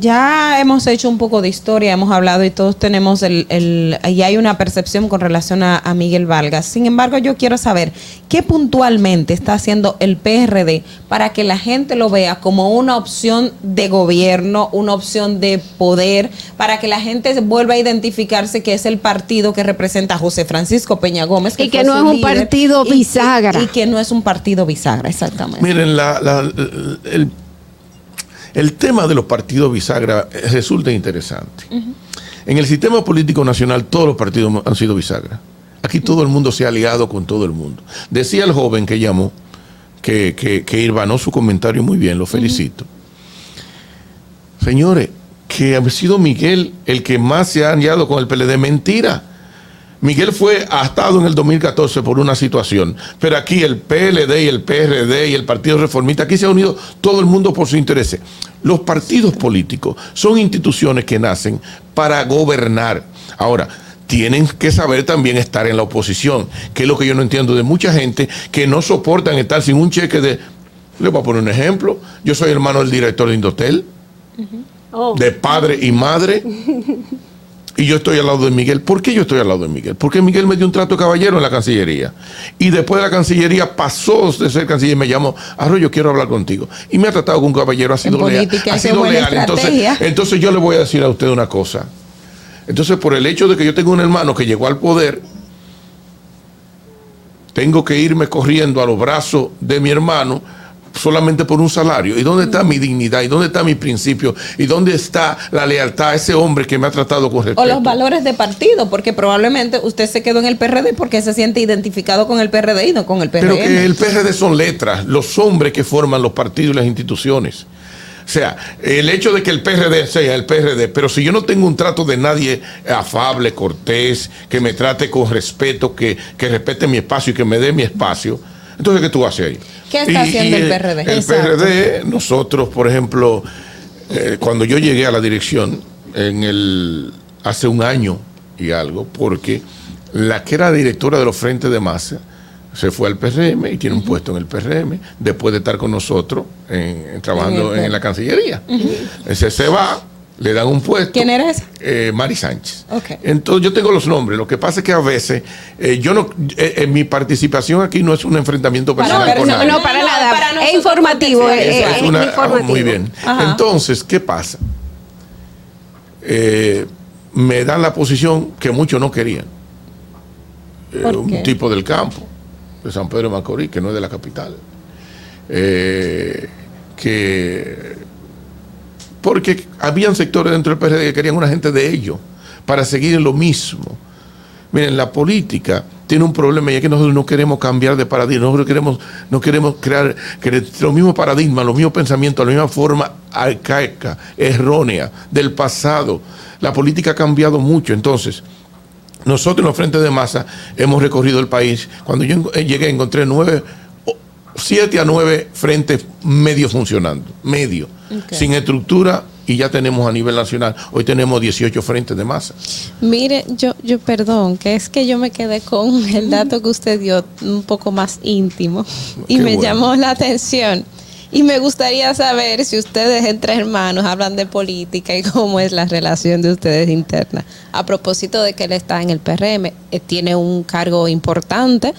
ya hemos hecho un poco de historia, hemos hablado y todos tenemos el, el y hay una percepción con relación a, a Miguel Vargas. Sin embargo, yo quiero saber qué puntualmente está haciendo el PRD para que la gente lo vea como una opción de gobierno, una opción de poder, para que la gente se vuelva a identificarse que es el partido que representa a José Francisco Peña Gómez. Y que no es un líder, partido y- bisagra. Y, que no es un partido bisagra, exactamente. Miren, la- la- el, el tema de los partidos bisagra resulta interesante. En el sistema político nacional todos los partidos han sido bisagra. Aquí todo el mundo se ha aliado con todo el mundo. Decía el joven que llamó, que, que, que irvanó su comentario muy bien, lo felicito. Señores, que ha sido Miguel el que más se ha aliado con el PLD. Mentira. Miguel fue atado en el 2014 por una situación, pero aquí el PLD y el PRD y el Partido Reformista, aquí se ha unido todo el mundo por su interés. Los partidos políticos son instituciones que nacen para gobernar. Ahora, tienen que saber también estar en la oposición, que es lo que yo no entiendo de mucha gente que no soportan estar sin un cheque de... Le voy a poner un ejemplo. Yo soy hermano del director de Indotel, de padre y madre. [LAUGHS] Y yo estoy al lado de Miguel. ¿Por qué yo estoy al lado de Miguel? Porque Miguel me dio un trato de caballero en la Cancillería. Y después de la Cancillería pasó de ser canciller y me llamó, Arroyo, quiero hablar contigo. Y me ha tratado con un caballero, ha sido, leal, política, ha sido leal. Entonces, entonces yo le voy a decir a usted una cosa. Entonces, por el hecho de que yo tengo un hermano que llegó al poder, tengo que irme corriendo a los brazos de mi hermano solamente por un salario. ¿Y dónde está mi dignidad? ¿Y dónde está mi principio? ¿Y dónde está la lealtad a ese hombre que me ha tratado con respeto? O los valores de partido, porque probablemente usted se quedó en el PRD porque se siente identificado con el PRD y no con el PRM. Pero que el PRD son letras, los hombres que forman los partidos y las instituciones. O sea, el hecho de que el PRD sea el PRD, pero si yo no tengo un trato de nadie afable, cortés, que me trate con respeto, que, que respete mi espacio y que me dé mi espacio, entonces ¿qué tú haces ahí? ¿Qué está haciendo el PRD? El Exacto. PRD, nosotros, por ejemplo, eh, cuando yo llegué a la dirección en el hace un año y algo, porque la que era directora de los frentes de masa se fue al PRM y tiene un puesto en el PRM después de estar con nosotros en- en- trabajando en, la Cancillería. Ese se va, le dan un puesto. ¿Quién era ese? Eh, Mari Sánchez. Ok. Entonces yo tengo los nombres. Lo que pasa es que a veces eh, yo no, eh, eh, mi participación aquí no es un enfrentamiento personal con no, nadie. no, para nada. para es informativo. eh, Es una- es informativo. muy bien. Ajá. Entonces, ¿qué pasa? Eh, me dan la posición que muchos no querían. Eh, ¿Por un qué? tipo del campo, de San Pedro de Macorís, que no es de la capital. Eh, que porque habían sectores dentro del PRD que querían una gente de ellos para seguir lo mismo. Miren, la política tiene un problema y es que nosotros no queremos cambiar de paradigma, nosotros queremos, no queremos crear los mismos paradigmas, los mismos pensamientos, la misma forma arcaica, errónea del pasado. La política ha cambiado mucho, entonces nosotros en los frentes de masa hemos recorrido el país. Cuando yo en- llegué encontré nueve o- siete a nueve frentes medio funcionando, medio, sin estructura y ya tenemos a nivel nacional, hoy tenemos 18 frentes de masa. Mire, yo, yo perdón, que es que yo me quedé con [LAUGHS] el dato que usted dio un poco más íntimo y Qué me bueno. llamó la atención. Y me gustaría saber si ustedes entre hermanos hablan de política y cómo es la relación de ustedes interna. A propósito de que él está en el PRM, eh, tiene un cargo importante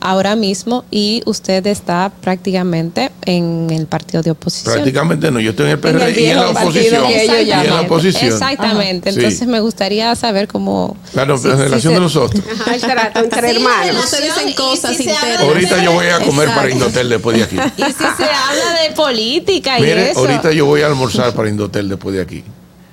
ahora mismo y usted está prácticamente en el partido de oposición. Prácticamente no, yo estoy en el En el PRD y en la oposición. Y en la. Exactamente. Entonces me gustaría saber cómo. La, la si- relación si de nosotros. Ajá, el trato entre hermanos. no se dicen cosas internas. Ahorita yo voy a comer para. Indotel después de aquí. Y si se habla de política y Mire, eso. ahorita yo voy a almorzar para Indotel después de aquí.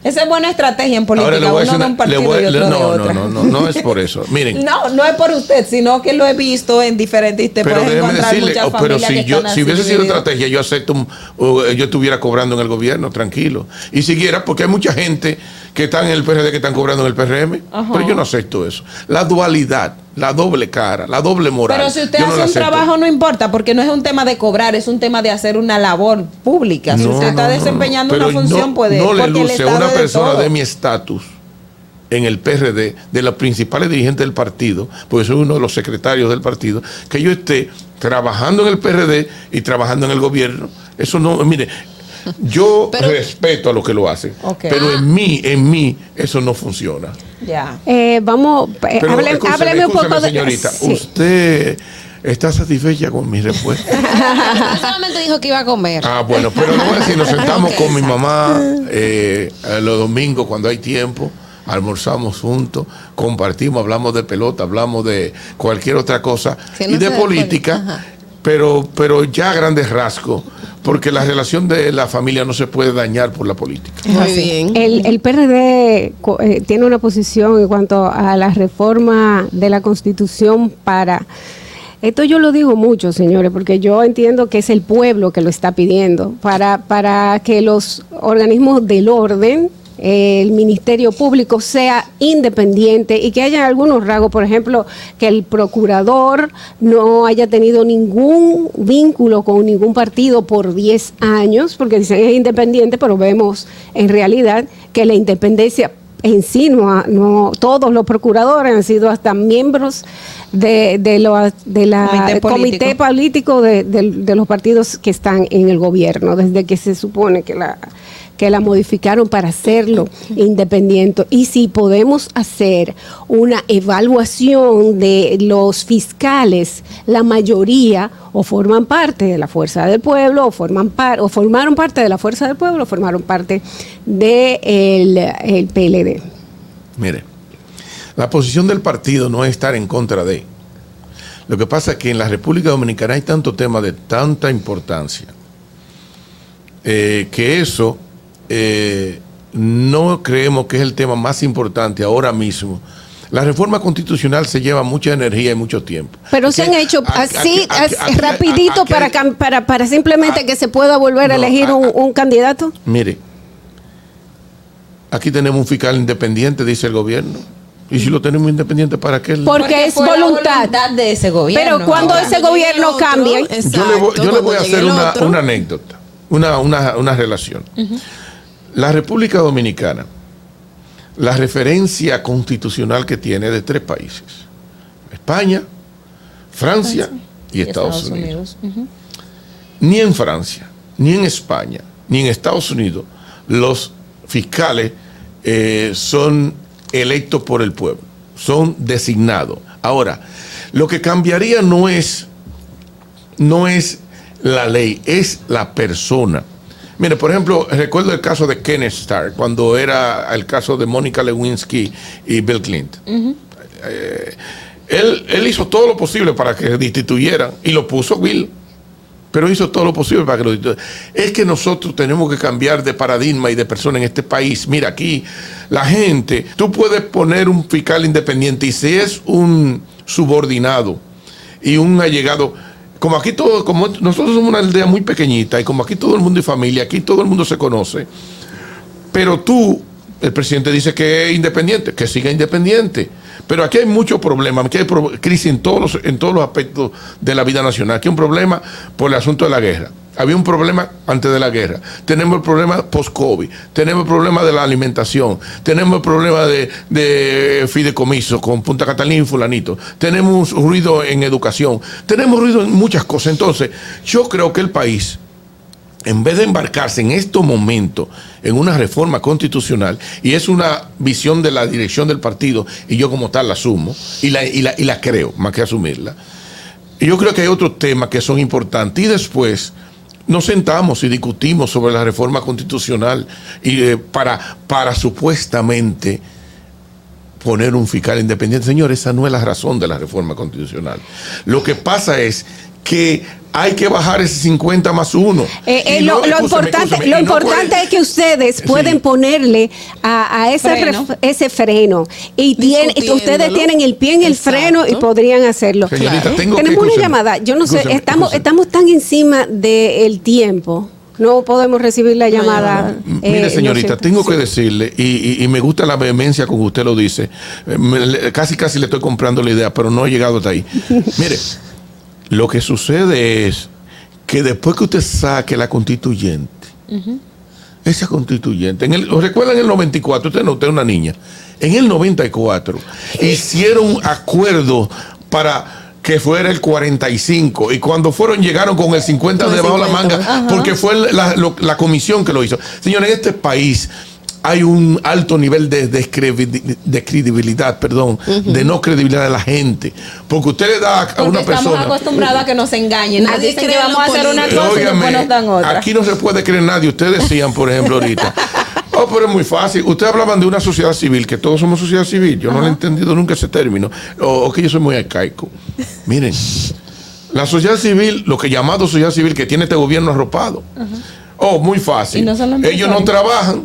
Esa es buena estrategia en Ahora política, voy a uno de un partido voy- y otro de no, no, no, no, no es por eso. [LAUGHS] Miren, No, no es por usted, sino que lo he visto en diferentes. Te pero puedes encontrar decirle, muchas oh, pero si que yo si hubiese sido estrategia, yo acepto, un- o, yo estuviera cobrando en el gobierno, tranquilo. Y siguiera, porque hay mucha gente que está en el PRD que están cobrando en el PRM, Ajá. pero yo no acepto eso. La dualidad, la doble cara, la doble moral. Pero si usted no hace un trabajo no importa, porque no es un tema de cobrar, es un tema de hacer una labor pública. Si No, usted está desempeñando una función, puede. No le luce a una de persona todo. de mi estatus en el PRD, de los principales dirigentes del partido, porque soy uno de los secretarios del partido, que yo esté trabajando en el PRD y trabajando en el gobierno. Eso no, mire, yo respeto a los que lo hacen, pero en mí, en mí, eso no funciona. Ya. Eh, vamos, eh, Pero hable- hábleme un poco de. señorita, Sí. usted está satisfecha con mi respuesta. [LAUGHS] Solamente dijo que iba a comer. Ah, bueno, pero a decir, nos [LAUGHS] sentamos con mi mamá eh, los domingos cuando hay tiempo, almorzamos juntos, compartimos, hablamos de pelota, hablamos de cualquier otra cosa no y de política. Pero, pero ya a grandes rasgos, porque la relación de la familia no se puede dañar por la política. Muy bien. El, el PRD eh, tiene una posición en cuanto a la reforma de la Constitución para... Esto yo lo digo mucho, señores, porque yo entiendo que es el pueblo que lo está pidiendo, para, para que los organismos del orden, el Ministerio Público sea independiente y que haya algunos rasgos, por ejemplo, que el procurador no haya tenido ningún vínculo con ningún partido por 10 años, porque dicen es independiente, pero vemos en realidad que la independencia en sí, no, ha- no todos los procuradores han sido hasta miembros de, de, lo- de la Comité comité político. político de, de- de los partidos que están en el gobierno, desde que se supone que la que la modificaron para hacerlo independiente. Y si podemos hacer una evaluación de los fiscales, la mayoría o forman parte de la fuerza del pueblo, o forman par- o formaron parte de la fuerza del pueblo, o formaron parte del el PLD. Mire, la posición del partido no es estar en contra de. Lo que pasa es que en la República Dominicana hay tanto tema de tanta importancia eh, que eso eh, no creemos que es el tema más importante ahora mismo. La reforma constitucional se lleva mucha energía y mucho tiempo. Pero se han hecho así, aquí- así, aquí- rapidito para, cam- para, para simplemente que se pueda volver a elegir un, un candidato. Mire, aquí tenemos un fiscal independiente, dice el gobierno. Y si lo tenemos independiente, ¿para qué? Porque, es fue la voluntad. de ese gobierno. Pero cuando Ahora. ese gobierno cambie, yo le voy, yo le voy a hacer una, una anécdota, una, una, una relación. La República Dominicana, la referencia constitucional que tiene de tres países, España, Francia y Estados, Unidos. Ni en Francia, ni en España, ni en Estados Unidos, los fiscales eh, son electos por el pueblo, son designados. Ahora, lo que cambiaría no es, no es la ley, es la persona. Mire, por ejemplo, recuerdo el caso de Kenneth Starr, cuando era el caso de Mónica Lewinsky y Bill Clinton. Eh, él, él hizo todo lo posible para que destituyeran y lo puso Bill. Pero hizo todo lo posible para que lo destituyeran. Es que nosotros tenemos que cambiar de paradigma y de persona en este país. Mira, aquí la gente, tú puedes poner un fiscal independiente y si es un subordinado y un allegado, como aquí todo, como nosotros somos una aldea muy pequeñita y como aquí todo el mundo es familia, aquí todo el mundo se conoce, pero tú, el presidente dice que es independiente, que siga independiente. Pero aquí hay muchos problemas, aquí hay crisis en todos, los, en todos los aspectos de la vida nacional. Aquí hay un problema por el asunto de la guerra. Había un problema antes de la guerra. Tenemos el problema post-COVID. Tenemos el problema de la alimentación. Tenemos el problema de, de fideicomiso con Punta Catalina y Fulanito. Tenemos ruido en educación. Tenemos ruido en muchas cosas. Entonces, yo creo que el país en vez de embarcarse en estos momentos en una reforma constitucional, y es una visión de la dirección del partido, y yo como tal la asumo, y la, y la, y la creo, más que asumirla, yo creo que hay otros temas que son importantes, y después nos sentamos y discutimos sobre la reforma constitucional y eh, para, para supuestamente poner un fiscal independiente. Señor, esa no es la razón de la reforma constitucional. Lo que pasa es que hay que bajar ese 50 más uno. Eh, eh, lo, importante, escúchame, lo importante puede- es que ustedes pueden ponerle a, a ese, Freno. ref- ese freno y tiene- ustedes tienen el pie en el Exacto. freno y podrían hacerlo. Señorita, tengo que- Tenemos una llamada, yo no sé, estamos, estamos tan encima del tiempo, no podemos recibir la llamada. eh, Mire, no señorita, sé. tengo que decirle, y, y- y me gusta la vehemencia con que usted lo dice, eh, me- casi casi le estoy comprando la idea, pero no he llegado hasta ahí. [LAUGHS] Mire, lo que sucede es que después que usted saque la constituyente, esa constituyente, en el, ¿os recuerdan en el 94? Usted no, usted es una niña. En el 94 hicieron acuerdos para que fuera el 45 y cuando fueron llegaron con el 50 Con el debajo de la 50. manga Ajá. porque fue la, la comisión que lo hizo. Señores, en este país hay un alto nivel de, de, credi- de credibilidad, perdón, de no credibilidad de la gente. Porque usted le da a Porque una estamos persona... acostumbrados a que nos engañen. Nos Nadie dicen que vamos a hacer una cosa y después Óigame, nos dan otra. Aquí no se puede creer nadie. Ustedes decían, por ejemplo, ahorita. [LAUGHS] Oh, pero es muy fácil. Ustedes hablaban de una sociedad civil, que todos somos sociedad civil. Yo no lo he entendido nunca ese término. O, o que yo soy muy arcaico. Miren, la sociedad civil, lo que llamado sociedad civil, que tiene este gobierno arropado. Oh, muy fácil. No Ellos no trabajan,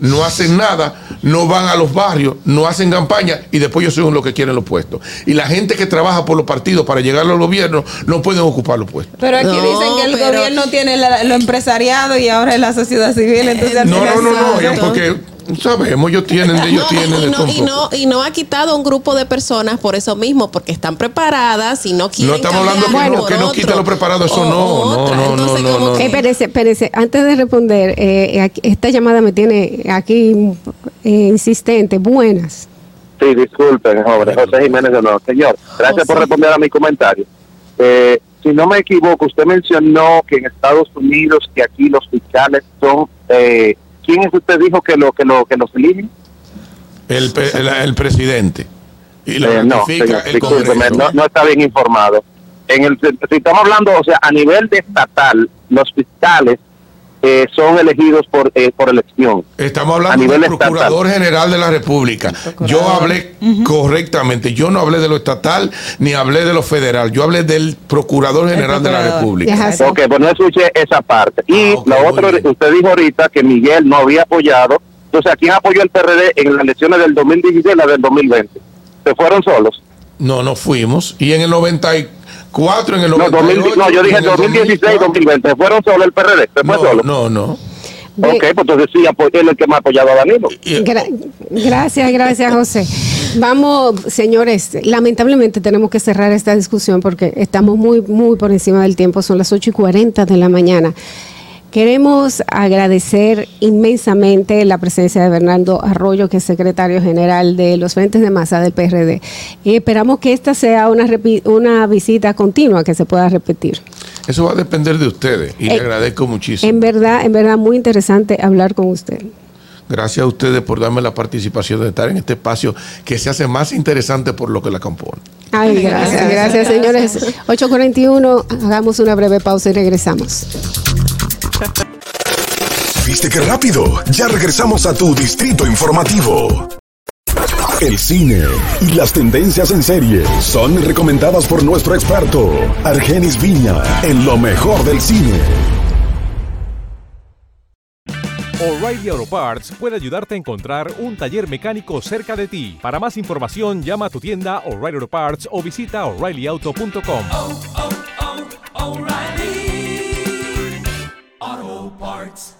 no hacen nada, no van a los barrios, no hacen campaña y después ellos son los que quieren los puestos. Y la gente que trabaja por los partidos para llegar al gobierno no pueden ocupar los puestos. Pero aquí No, dicen que el pero- gobierno tiene la- lo empresariado y ahora es la sociedad civil. Entonces [LAUGHS] No, no, no, no, ya porque sabemos, ellos tienen, [LAUGHS] ellos No, tienen de y, no, un y, no, poco. y no ha quitado a un grupo de personas por eso mismo, porque están preparadas y no quieren No estamos hablando que cambiar no, por que no quite lo preparado, eso O- no, o no, no, no, Entonces, no, no. que- Eh. Antes de responder, eh, esta llamada me tiene aquí eh, insistente. Buenas. Sí, disculpen, joven. José Jiménez de nuevo. Señor, gracias por responder a mi comentario. Eh, si no me equivoco, usted mencionó que en Estados Unidos que aquí los fiscales son... Eh, ¿Quién es usted dijo que lo que lo que los eligen? El, el, el presidente. Y lo Eh, no, señor, el discúlpeme, Congreso. no, no está bien informado. En el, si estamos hablando, o sea, a nivel de estatal, los fiscales eh, son elegidos por eh, por elección. Estamos A hablando nivel del estatal. Procurador General de la República. Yo hablé correctamente. Yo no hablé de lo estatal ni hablé de lo federal. Yo hablé del Procurador General de la. República. Ok, pues no escuché esa parte. Y Ah, ok, lo otro, usted dijo ahorita que Miguel no había apoyado. Entonces, ¿a quién apoyó el PRD en las elecciones del 2016 y las del 2020? ¿Se fueron solos? No, no fuimos. Y en el 94, en el No, 98. 2000 no yo dije en el 2016 2004. 2020. ¿Se fueron solos el PRD? ¿Se fue No, solo? no, no. Ve- Ok, pues entonces sí, él es el que me ha apoyado a Danilo. Gra- gracias, gracias, José. Vamos, señores, lamentablemente tenemos que cerrar esta discusión porque estamos muy, muy por encima del tiempo. Son las 8 y 40 de la mañana. Queremos agradecer inmensamente la presencia de Bernardo Arroyo, que es secretario general de los Frentes de Masa del PRD. Y esperamos que esta sea una, visita continua que se pueda repetir. Eso va a depender de ustedes. Y le Eh, agradezco muchísimo. En verdad, en verdad, muy interesante hablar con usted. Gracias a ustedes por darme la participación de estar en este espacio que se hace más interesante por lo que la compone. Ay, gracias, gracias, señores. 8.41, hagamos una breve pausa y regresamos. ¿Viste qué rápido? Ya regresamos a tu distrito informativo. El cine y las tendencias en serie son recomendadas por nuestro experto, Argenis Viña, en lo mejor del cine. O'Reilly Auto Parts puede ayudarte a encontrar un taller mecánico cerca de ti. Para más información, llama a tu tienda O'Reilly Auto Parts o visita oreillyauto.com. Auto Parts.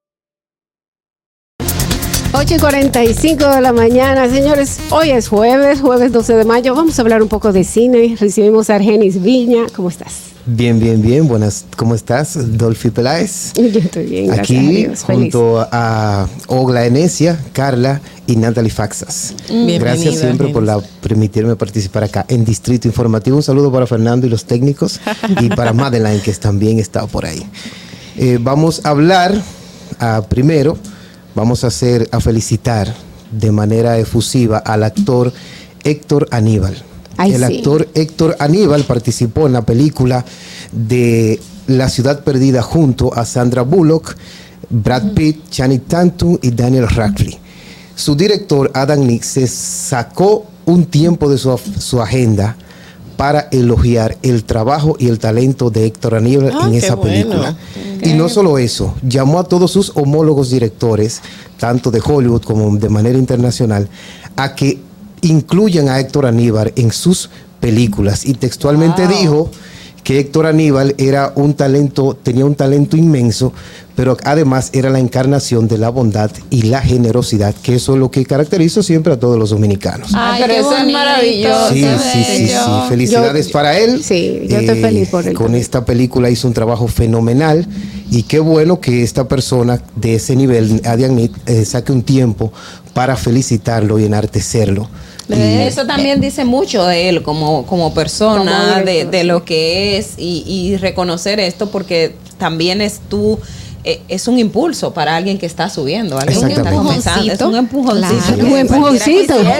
8 y 45 de la mañana, señores. Hoy es jueves, jueves 12 de mayo. Vamos a hablar un poco de cine. Recibimos a Argenis Viña. ¿Cómo estás? Bien, bien, bien. Buenas. ¿Cómo estás, Dolphy Peláez? Yo estoy bien, Aquí, a Dios. Feliz. junto a Ogla Enesia, Carla y Natalie Faxas. Bienvenida, Gracias siempre por la, permitirme participar acá en Distrito Informativo. Un saludo para Fernando y los técnicos y para [LAUGHS] Madeline, que también está por ahí. Eh, vamos a hablar ah, primero, vamos a hacer, a felicitar de manera efusiva al actor Héctor Aníbal. Ay, el sí. actor Héctor Aníbal participó en la película de La ciudad perdida junto a Sandra Bullock, Brad Pitt, Channing Tatum y Daniel Radcliffe. Su director Adam Nick se sacó un tiempo de su, su agenda para elogiar el trabajo y el talento de Héctor Aníbal Ah, en esa bueno. Y no solo eso, llamó a todos sus homólogos directores, tanto de Hollywood como de manera internacional, a que incluyan a Héctor Aníbal en sus películas. Y textualmente dijo que Héctor Aníbal era un talento, tenía un talento inmenso, pero además era la encarnación de la bondad y la generosidad, que eso es lo que caracteriza siempre a todos los dominicanos. Ay, pero eso es maravilloso. Sí, sí, sí, sí. Felicidades Yo- para él. Sí, yo estoy Eh, feliz por él. Con esta película hizo un trabajo fenomenal y qué bueno que esta persona de ese nivel, Adian Mead, eh, saque un tiempo para felicitarlo y enartecerlo. Y- Eso también dice mucho de él como, como persona, Como de, director, de sí. lo que es y, y reconocer esto porque también es tú, eh, es un impulso para alguien que está subiendo, alguien que está comenzando, es un empujoncito. Claro. Un empujoncito. ¿eh?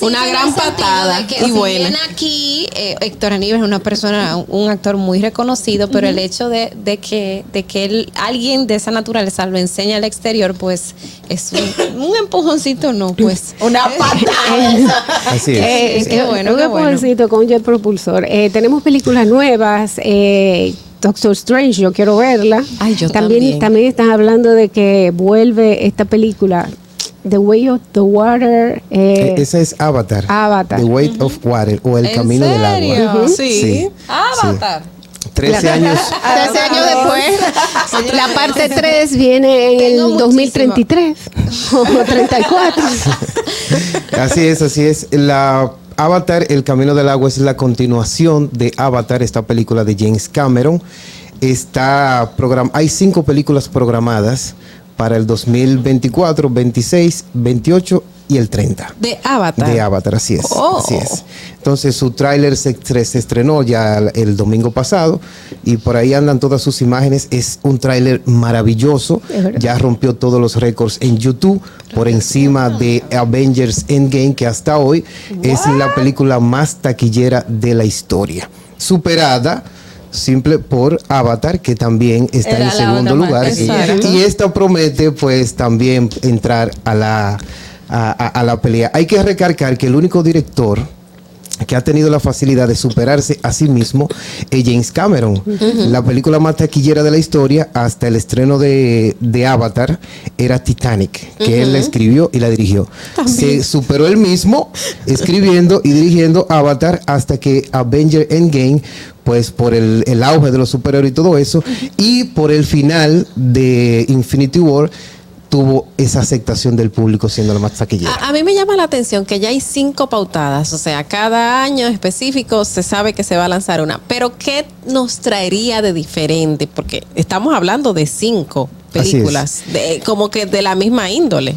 Una gran patada que y si buena. bien aquí eh, Héctor Aníbal es una persona, un actor muy reconocido, pero el hecho de, de que de que él, alguien de esa naturaleza lo enseña al exterior, pues es un, un empujoncito, no, pues. [LAUGHS] Una [LAUGHS] patada. [LAUGHS] Así es. Eh, Sí. qué bueno, un qué bueno. empujoncito con jet propulsor. Eh, tenemos películas nuevas. eh, Doctor Strange, yo quiero verla. Ay, yo también, también. también están hablando de que vuelve esta película, The Way of the Water. eh, Eh, Esa es Avatar. Avatar. The Weight of Water o El ¿En Camino del serio? Agua. Sí. Avatar. 13 años. [LAUGHS] 13 años después. [LAUGHS] la parte 3 viene en Tengo el muchísimo. 2033 o 34. [LAUGHS] Así es, así es. La Avatar, El Camino del Agua es la continuación de Avatar, esta película de James Cameron. Está hay cinco películas programadas para el 2024, 26, 28 y el 30. De Avatar. De Avatar, así es. Oh. Así es. Entonces su tráiler se, estre- se estrenó ya el, domingo pasado y por ahí andan todas sus imágenes. Es un tráiler maravilloso. Ya rompió todos los récords en YouTube por encima de Avengers Endgame, que hasta hoy es la película más taquillera de la historia. Superada simple por Avatar, que también está Era en segundo lugar. Y esta promete pues también entrar a la, a, a- a la pelea. Hay que recalcar que el único director que ha tenido la facilidad de superarse a sí mismo es James Cameron. La película más taquillera de la historia hasta el estreno de, de Avatar era Titanic, que él la escribió y la dirigió. Se superó él mismo escribiendo y dirigiendo Avatar hasta que Avenger Endgame, pues por el, el auge de los superhéroes y todo eso, y por el final de Infinity War, tuvo esa aceptación del público siendo la más taquillera. A, a mí me llama la atención que ya hay cinco pautadas, o sea, cada año específico se sabe que se va a lanzar una, pero ¿qué nos traería de diferente? Porque estamos hablando de cinco películas, de, como que de la misma índole.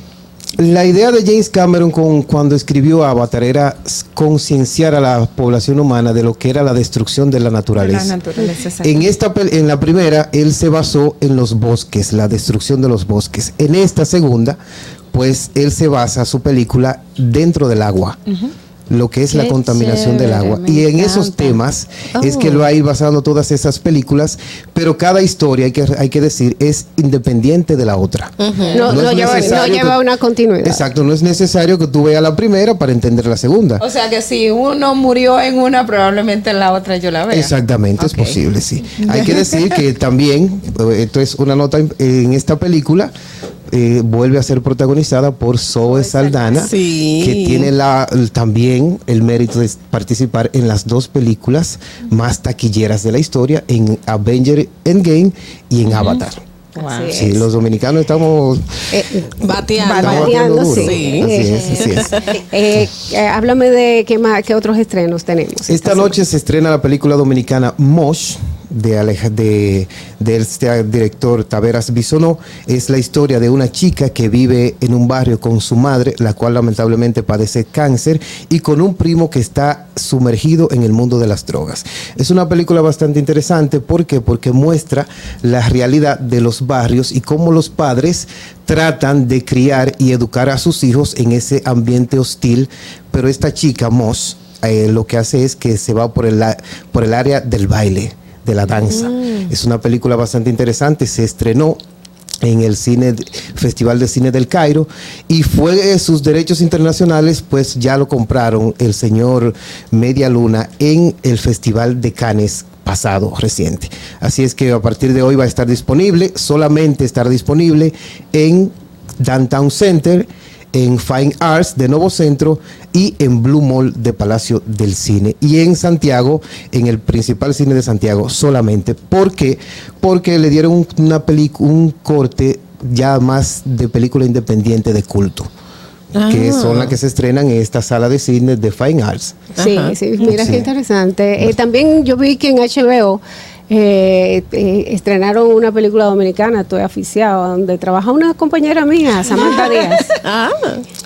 La idea de James Cameron con, cuando escribió Avatar era concienciar a la población humana de lo que era la destrucción de la naturaleza. La naturaleza, exacto. En esta en la primera él se basó en los bosques, la destrucción de los bosques. En esta segunda, pues él se basa su película dentro del agua. Lo que es la contaminación del agua. Y en esos temas es que lo ha ido basando todas esas películas, pero cada historia, hay que, hay que decir, es independiente de la otra. No, No no es lleva, no lleva que- una continuidad. Exacto, no es necesario que tú veas la primera para entender la segunda. O sea que si uno murió en una, probablemente en la otra yo la vea. Exactamente, es posible, sí. Hay que [LAUGHS] decir que también, eh, esto es una nota en esta película, eh, vuelve a ser protagonizada por Zoe Saldana, Sí. que tiene la, también el mérito de participar en las dos películas más taquilleras de la historia, en Avenger Endgame y en Avatar. Sí, los dominicanos estamos Bateando. Estamos Bateando, sí. Así es, así es. Eh, eh, háblame de qué, más, qué otros estrenos tenemos. Esta noche se estrena la película dominicana Mosh de, este director Taveras Bisonó. Es la historia de una chica que vive en un barrio con su madre, la cual lamentablemente padece cáncer, y con un primo que está sumergido en el mundo de las drogas. Es una película bastante interesante. ¿Por qué? Porque muestra la realidad de los barrios y cómo los padres tratan de criar y educar a sus hijos en ese ambiente hostil. Pero esta chica, Mosh, eh, lo que hace es que se va por el, por el área del baile, de la danza. Es una película bastante interesante, se estrenó en el cine Festival de Cine del Cairo y fue sus derechos internacionales pues ya lo compraron el señor Media Luna en el Festival de Cannes pasado reciente. Así es que a partir de hoy va a estar disponible, solamente estar disponible en Downtown Center, en Fine Arts de Nuevo Centro y en Blue Mall de Palacio del Cine. Y en Santiago, en el principal cine de Santiago solamente. ¿Por qué? Porque le dieron un- una un corte ya más de película independiente de culto. Que Ah. son las que se estrenan en esta sala de cine de Fine Arts. Sí, sí, mira Sí. qué interesante. Eh, también yo vi que en HBO eh, eh, estrenaron una película dominicana, Estoy aficiado, donde trabaja una compañera mía, Samantha [LAUGHS] Díaz. Ah,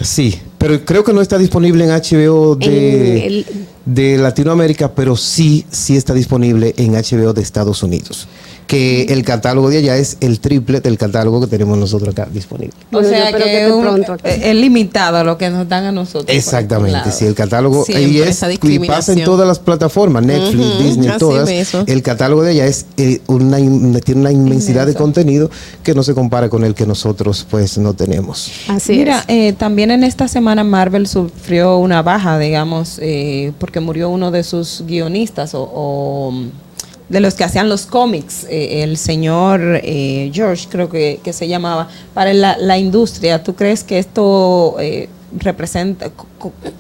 Sí, pero creo que no está disponible en HBO de, En el- de Latinoamérica, pero sí, sí está disponible en HBO de Estados Unidos. Que el catálogo de allá es el triple del catálogo que tenemos nosotros acá disponible. O Bueno, sea que, que un- es limitado lo que nos dan a nosotros. Exactamente, sí, el catálogo y, es, y pasa en todas las plataformas, Netflix, Disney, todas. mismo. El catálogo de allá es eh, una, in- tiene una inmensidad de contenido que no se compara con el que nosotros pues no tenemos. Así Mira, es. eh, también en esta semana Marvel sufrió una baja, digamos, eh, porque murió uno de sus guionistas o, o, de los que hacían los cómics, eh, el señor eh, George, creo que, que se llamaba, para la, la industria. ¿Tú crees que esto eh, representa,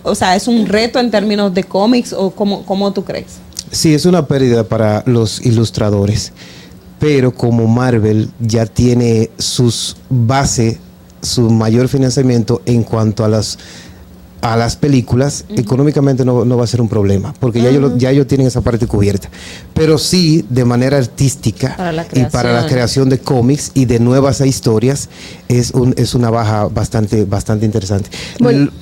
o sea, es un reto en términos de cómics o cómo, cómo tú crees? Sí, es una pérdida para los ilustradores, pero como Marvel ya tiene sus base, su mayor financiamiento en cuanto a las a las películas, económicamente no, no va a ser un problema, porque ya, ellos, lo- ya ellos tienen esa parte cubierta. Pero sí, de manera artística Para y para la creación. de cómics y de nuevas historias, es, un, es una baja bastante, bastante interesante.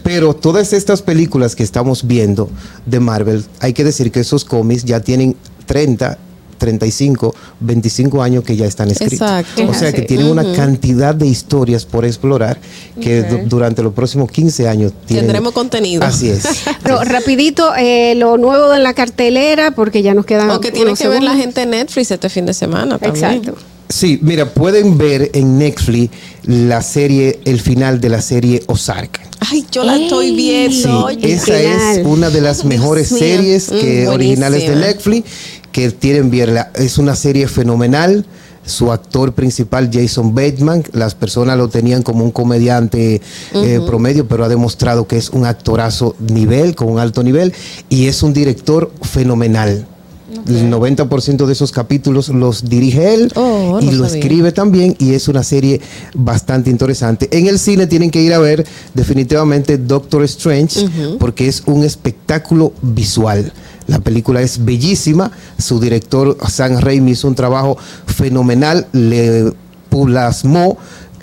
Pero todas estas películas que estamos viendo de Marvel, hay que decir que esos cómics ya tienen 30, 35, 25 años que ya están escritos. Exacto. O sea que tienen una cantidad de historias por explorar que durante los próximos 15 años tienen- Tendremos contenido. Así es. [LAUGHS] Pero rapidito, eh, lo nuevo en la cartelera, porque ya nos quedan O que tiene que ver la gente en Netflix este fin de semana también. Exacto. Sí, mira, pueden ver en Netflix la serie, el final de la serie Ozark. Ay, yo la estoy viendo. Sí, esa es una de las mejores series que Mm, originales de. Netflix que tienen verla. Es una serie fenomenal. Su actor principal, Jason Bateman, las personas lo tenían como un comediante eh, promedio, pero ha demostrado que es un actorazo nivel, con un alto nivel, y es un director fenomenal. El 90% de esos capítulos los dirige él Oh, y lo sabía. escribe también y es una serie bastante interesante. En el cine tienen que ir a ver definitivamente Doctor Strange porque es un espectáculo visual. La película es bellísima, su director Sam Raimi hizo un trabajo fenomenal, le plasmó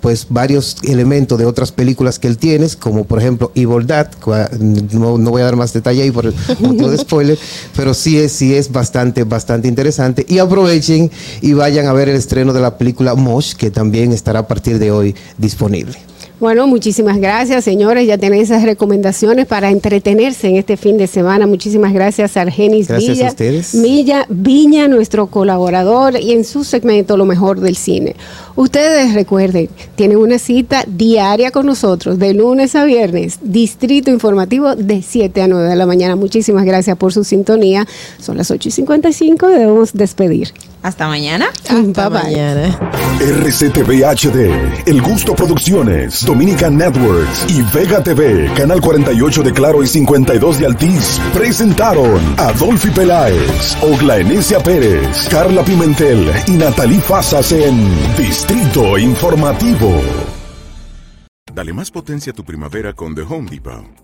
pues varios elementos de otras películas que él tiene, como por ejemplo Evil Dead, no, no voy a dar más detalle ahí por el [LAUGHS] motivo de spoiler, pero sí es, sí es bastante, bastante interesante. Y aprovechen y vayan a ver el estreno de la película Mosh, que también estará a partir de hoy disponible. Bueno, muchísimas gracias, señores. Ya tenéis esas recomendaciones para entretenerse en este fin de semana. Muchísimas gracias Argenis Gracias a Villa, ustedes. Villa Viña, nuestro colaborador, y en su segmento Lo mejor del cine. Ustedes recuerden, tienen una cita diaria con nosotros, de lunes a viernes, Distrito Informativo de 7 a 9 de la mañana. Muchísimas gracias por su sintonía. Son las 8 y 55 y debemos despedir. Hasta mañana. Bye bye. RCTV HD, El Gusto Producciones, Dominican Networks y Vega TV, Canal 48 de Claro y 52 de Altiz, presentaron a Dolphy Peláez, Ogla Enesia Pérez, Carla Pimentel y Natalie Fasas en Distrito Informativo. Dale más potencia a tu primavera con The Home Depot.